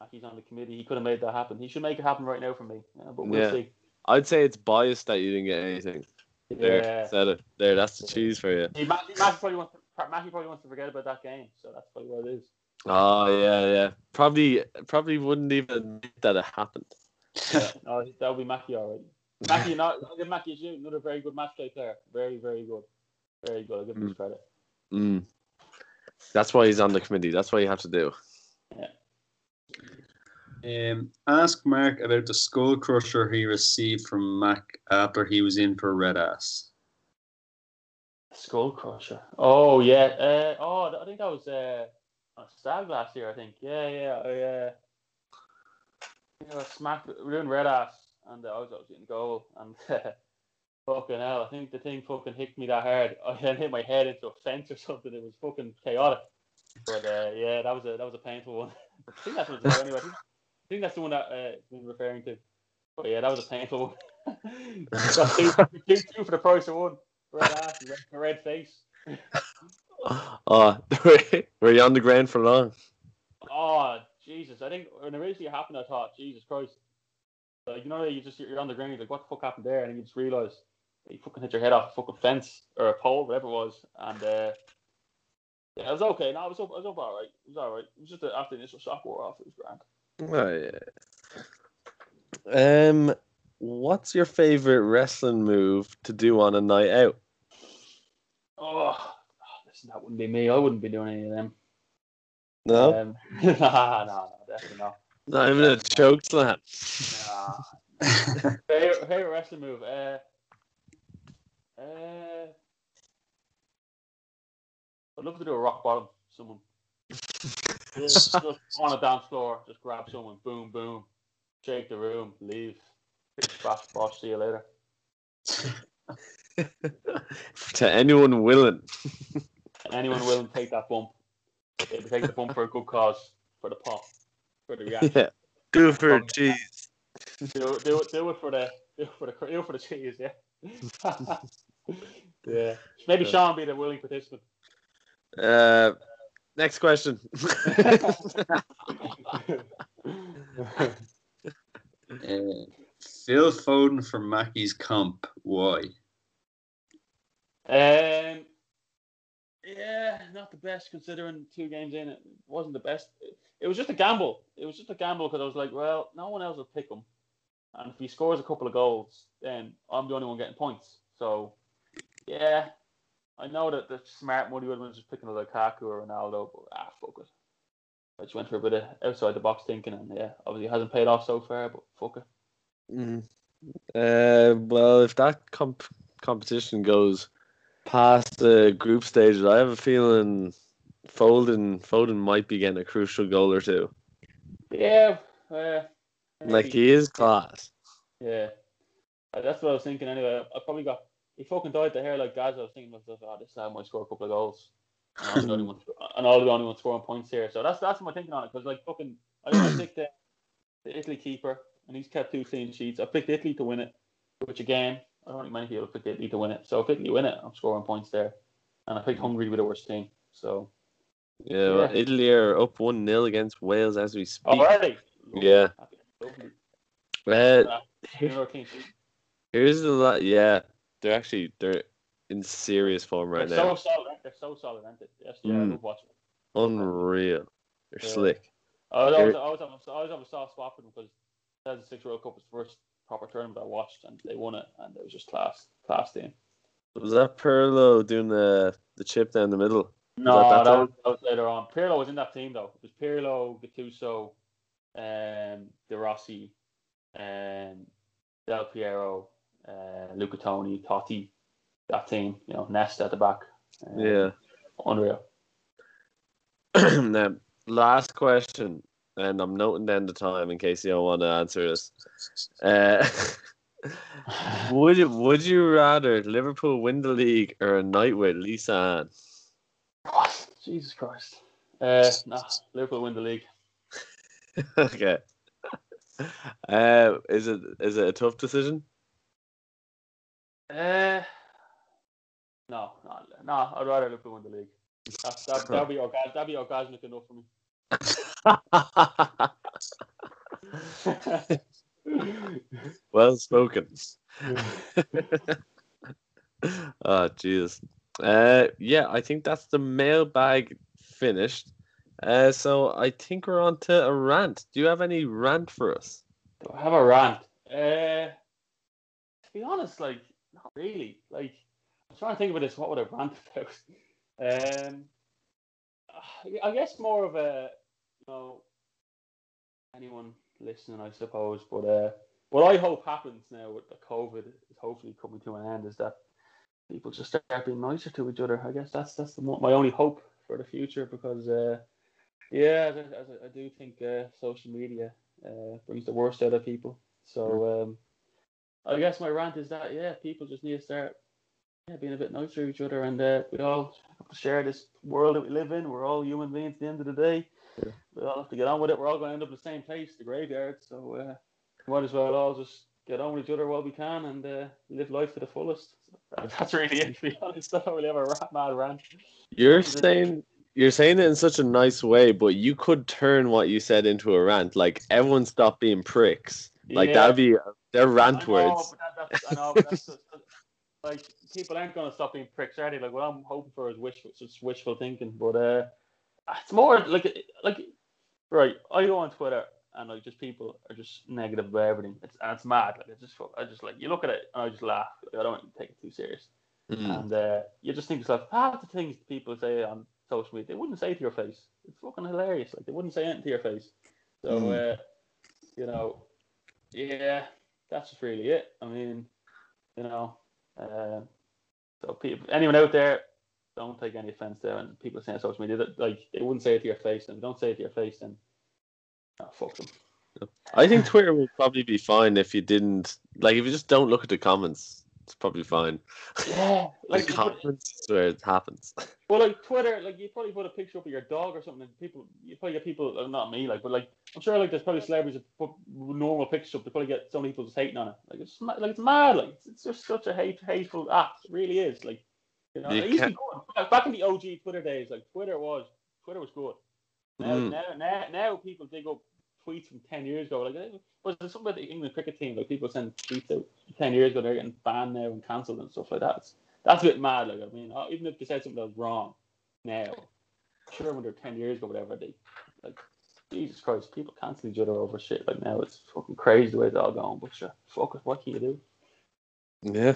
Mackie's on the committee. He could have made that happen. He should make it happen right now for me. Yeah, but we'll Yeah. see. I'd say it's biased that you didn't get anything. There, Yeah. said it. There, that's the cheese for you. See, Mackie, Mackie probably wants to, Mackie probably wants to forget about that game, so that's probably what it is. Oh yeah, yeah. Probably, probably wouldn't even admit that it happened. Yeah, no, that'll be Mackie, all right. Mackie, not I'll give Mackie you another very good match play player. Very, very good. Very good. I'll give him his credit. Mm. That's why he's on the committee. That's what you have to do. Um, ask Mark about the skull crusher he received from Mac after he was in for Red Ass. Skull Crusher. Oh yeah. Uh, oh, I think that was uh, on Stag last year. I think. Yeah, yeah. yeah. uh, you know, I smacked we were doing red ass, and uh, I was obviously in goal, and fucking hell, I think the thing fucking hit me that hard. I then hit my head into a fence or something. It was fucking chaotic. But uh, yeah, that was a that was a painful one. I think that's what it's anyway. I think, I think that's the one that uh, we're referring to. But yeah, that was a painful one. Got two, two, two for the price of one. Red ass, red, red face. Oh, were you on the ground for long? Oh Jesus! I think when it originally happened, I thought, Jesus Christ! Like you know, you just you're on the ground, you're like, what the fuck happened there? And you just realise you fucking hit your head off a fucking fence or a pole, whatever it was, and uh, yeah, it was okay. No, it was up, it was up all right. It was all right. It was just after the initial shock wore off, it was grand. Oh, yeah. Um, what's your favorite wrestling move to do on a night out? Oh, listen, that wouldn't be me. I wouldn't be doing any of them. No, Um, nah, nah, nah, definitely not. Not even a choke slam. Nah. favorite, favorite wrestling move? Uh, uh, I'd love to do a rock bottom. Someone just, just on a dance floor, just grab someone, boom, boom, shake the room, leave, bash, bosh, see you later. to anyone willing. Anyone willing to take that bump? Take the bump for a good cause, for the pop, for the reaction. Yeah, do it for cheese. do, it- do it, do it for the, do it for the, do it for the cheese, yeah. yeah. Maybe Yeah. Sean be the willing participant. Uh, next question. Uh, Phil Foden for Mackie's comp. Why? Um, yeah, not the best considering two games in. It wasn't the best. It was just a gamble. It was just a gamble because I was like, well, no one else will pick him, and if he scores a couple of goals, then I'm the only one getting points. So, yeah, I know that the smart money would have been just picking a Lukaku or Ronaldo, but ah, fuck it. I just went for a bit of outside the box thinking, and yeah, obviously it hasn't paid off so far, but fuck it. Mm. Uh, well, if that comp- competition goes past the group stages, I have a feeling Foden Foden might be getting a crucial goal or two. Yeah, uh, Like he is class. Yeah, Uh, that's what I was thinking anyway. I probably got he fucking dyed the hair like Gazza. I was thinking myself, oh, this guy might score a couple of goals. And I'm the only one, and the only one scoring points here. So that's that's my thinking on it because like fucking, I, I picked the, the Italy keeper and he's kept two clean sheets. I picked Italy to win it, which again, I don't think many people picked Italy to win it. So if Italy win it, I'm scoring points there. And I picked Hungary with the worst team. So Yeah, well, Italy are up one 0 against Wales as we speak. already, Yeah. Uh, here's the lot. Yeah, they're actually they're in serious form right They're now. so solid. they? They're so solid, aren't they? Yes, yeah, Mm. Unreal. They're Yeah. slick. I was always, I always, have, a- I always have a soft spot for them because 2006 World Cup was first proper tournament I watched, and they won it, and it was just class, class team. Was that Pirlo doing the the chip down the middle? No, that that, that was, that was later on. Pirlo was in that team though. It was Pirlo, Gattuso, um, De Rossi, um, Del Piero, uh, Luca Toni, Totti. That team, you know, Nesta at the back. Um, Yeah. unreal. now, last question, and I'm noting down the time in case you don't want to answer this. Uh, would you would you rather Liverpool win the league or a night with Lisa Ann? Jesus Christ. Uh, nah, Liverpool win the league. okay. Uh, is it is it a tough decision? Uh, no, no, no. I'd rather Liverpool win the league. That, that, that'd be orgasmic. That'd be orgasmic enough for me. well spoken. oh Jesus. Uh yeah, I think that's the mailbag finished. Uh so I think we're on to a rant. Do you have any rant for us? Do I have a rant? Uh, to be honest, like not really. Like I'm trying to think about this. What would I rant about? Um, I guess more of a know anyone listening, I suppose. But uh, what I hope happens now with the COVID is hopefully coming to an end is that people just start being nicer to each other. I guess that's that's the, my only hope for the future because uh, yeah, as I, as I- I do think uh, social media uh, brings the worst out of people. So um, I guess my rant is that yeah, people just need to start yeah, being a bit nicer to each other, and uh, we all have to share this world that we live in. We're all human beings at the end of the day. Yeah. We all have to get on with it. We're all going to end up in the same place, the graveyard. So uh, might as well all just get on with each other while we can and uh, live life to the fullest. So that's really it. To be honest, I don't really have a ra- mad rant. You're saying you're saying it in such a nice way, but you could turn what you said into a rant. Like everyone stop being pricks. Like Yeah. that'd be their rant I know, words. but that, I know, but that's just, like people aren't going to stop being pricks, are they? Like what I'm hoping for is wishful, just wishful thinking. But uh, it's more like like right. I go on Twitter and like just people are just negative about everything. It's and it's mad. Like it's just I just like you look at it and I just laugh. Like, I don't want to take it too serious. Mm. And uh, you just think to yourself, half the things people say on social media, they wouldn't say to your face. It's fucking hilarious. Like they wouldn't say anything to your face. So Mm. uh, you know, yeah, that's just really it. I mean, you know, uh, so people, anyone out there, don't take any offense there. And people saying on social media that like they wouldn't say it to your face, and don't say it to your face, then oh, fuck them. I think Twitter would probably be fine if you didn't like if you just don't look at the comments. It's probably fine. Yeah, like the comments is where it happens. Well, like Twitter, like you probably put a picture up of your dog or something, and people, you probably get people, uh, not me, like, but like I'm sure, like there's probably celebrities that put normal pictures up, they probably get some people just hating on it. Like it's like it's mad, like it's, it's just such a hate, hateful act. It really is. Like you know, You it used to be good. Back- in the OG Twitter days, like Twitter was, Twitter was good. Now, Mm. now, now, now people dig up tweets from ten years ago. Like, was there something about the England cricket team? Like people send tweets out ten years ago, they're getting banned now and cancelled and stuff like that. It's, that's a bit mad. Like I mean, uh, even if they said something that was wrong now, sure when they're ten years ago, whatever they like. Jesus Christ, people cancel each other over shit. Like now, it's fucking crazy the way it's all going. But sure, fuck it. What can you do? yeah.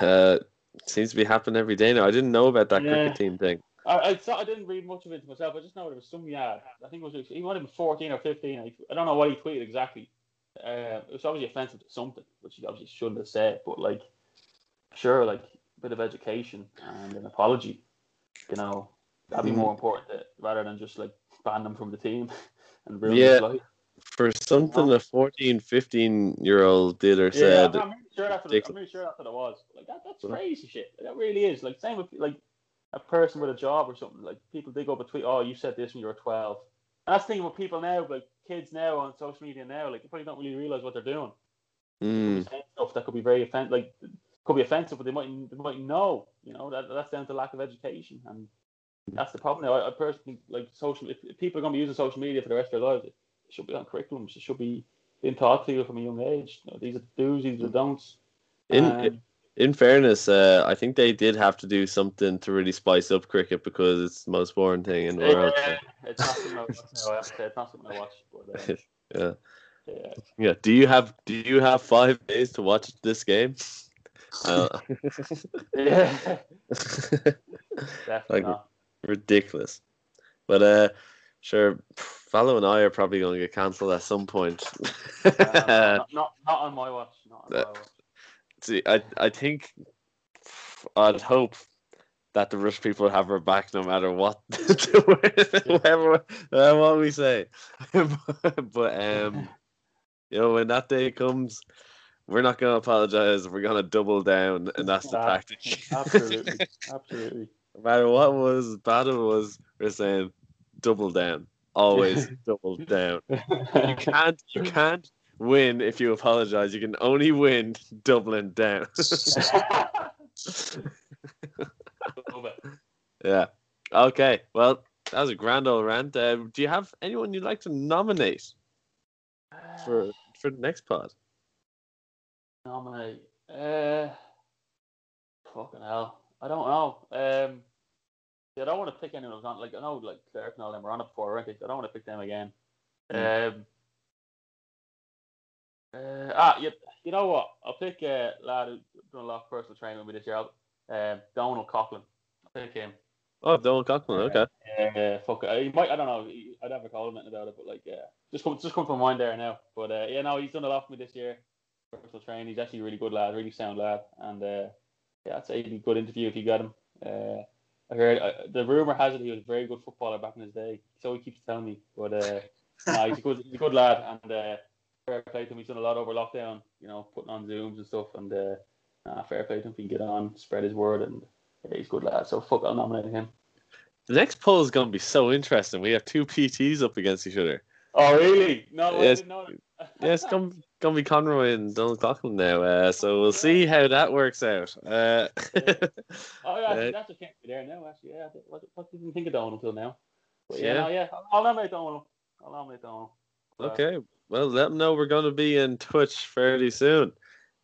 Uh, seems to be happening every day now. I didn't know about that Yeah. cricket team thing. I, I. I didn't read much of it myself. I just know there was some yard. I think it was he might have been fourteen or fifteen. I, I don't know what he tweeted exactly. Uh, it was obviously offensive to something, which he obviously shouldn't have said. But like, sure, like a bit of education and an apology. You know, that'd be more important to, rather than just like ban them from the team and ruin Yeah. his life. For something a 14, 15 year old did or Yeah, said, I'm, I'm really sure that's what, I'm really sure that's what it was. Like that, that's crazy shit. That really is. Like same with like a person with a job or something. Like people dig up a tweet. Oh, you said this when you were twelve. And that's the thing with people now, like kids now on social media now. Like they probably don't really realize what they're doing. mm, stuff that could be very offensive. Like could be offensive, but they might they might know. You know that that's down to lack of education, and that's the problem. Now, I, I personally like social. If, if people are going to be using social media for the rest of their lives, should be on curriculums. It should be being taught to you from a young age. You know, these are the do's, these are the don'ts. in And- in fairness, uh, I think they did have to do something to really spice up cricket because it's the most boring thing in the world. Yeah, it's not something I, no, I have to say, it's not something I watch. But, uh, yeah. Yeah. Yeah. Do you have Do you have five days to watch this game? Uh, Yeah. Definitely Like- not. ridiculous. But uh, sure. Fallow and I are probably going to get cancelled at some point. Uh, not, not, not on my watch. Not on my watch. See, I I think I'd hope that the Rush people have her back no matter what, whatever uh, what we say. but um, you know, when that day comes, we're not going to apologize. We're going to double down, and that's the tactic. Absolutely. Absolutely. no matter what was bad it was, we're saying double down. Always double down. You can't you can't win if you apologize. You can only win doubling down. Yeah. Okay. Well, that was a grand old rant. Uh, do you have anyone you'd like to nominate for for the next pod? nominate. Uh, fucking hell. I don't know. Um, yeah, I don't want to pick anyone who's on. Like I know, like Clark and all them were on it before? So I don't want to pick them again. Um. Uh, ah, you, you know what? I'll pick a lad who's done a lot of personal training with me this year. Um, Donald Coughlin. I'll pick him. Oh, Donald Coughlin. Okay. Uh, fuck it. He might. I don't know. he- I'd never call him anything about it, but like, yeah, just come, just come from mind there now. But uh, yeah, no, he's done a lot for me this year. Personal training. He's actually a really good lad, really sound lad, and uh, yeah, I'd say he'd be a good interview if you got him. Uh, I heard uh, the rumor has it he was a very good footballer back in his day. So he keeps telling me, but uh, nah, he's a good, he's a good lad, and uh, fair play to him. He's done a lot over lockdown, you know, putting on zooms and stuff, and uh, nah, fair play to him. If he can get on, spread his word, and yeah, he's a good lad. So fuck, I'll nominate him. The next poll is going to be so interesting. We have two PTs up against each other. Oh really? No, I Yes. didn't know that. Yeah, it's going to be Conroy and Donald Coughlin now. Uh, so we'll see how that works out. Uh, Oh yeah, actually, that's a can't be there now. Actually, yeah. What, what didn't think of Donald until now? But Yeah. yeah, no, yeah. I'll, I'll nominate Donald. I'll nominate Donald. Okay. Well, let them know we're going to be in touch fairly soon.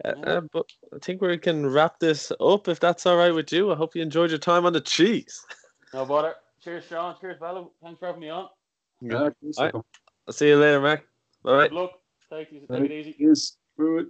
Uh, Yeah. uh, but I think we can wrap this up if that's all right with you. I hope you enjoyed your time on the cheese. No bother. Cheers, Sean. Cheers, Bello. Thanks for having me on. Yeah, Alright. I'll see you later, Mark. All right. Good luck. Take it, take it easy. Yes, through it.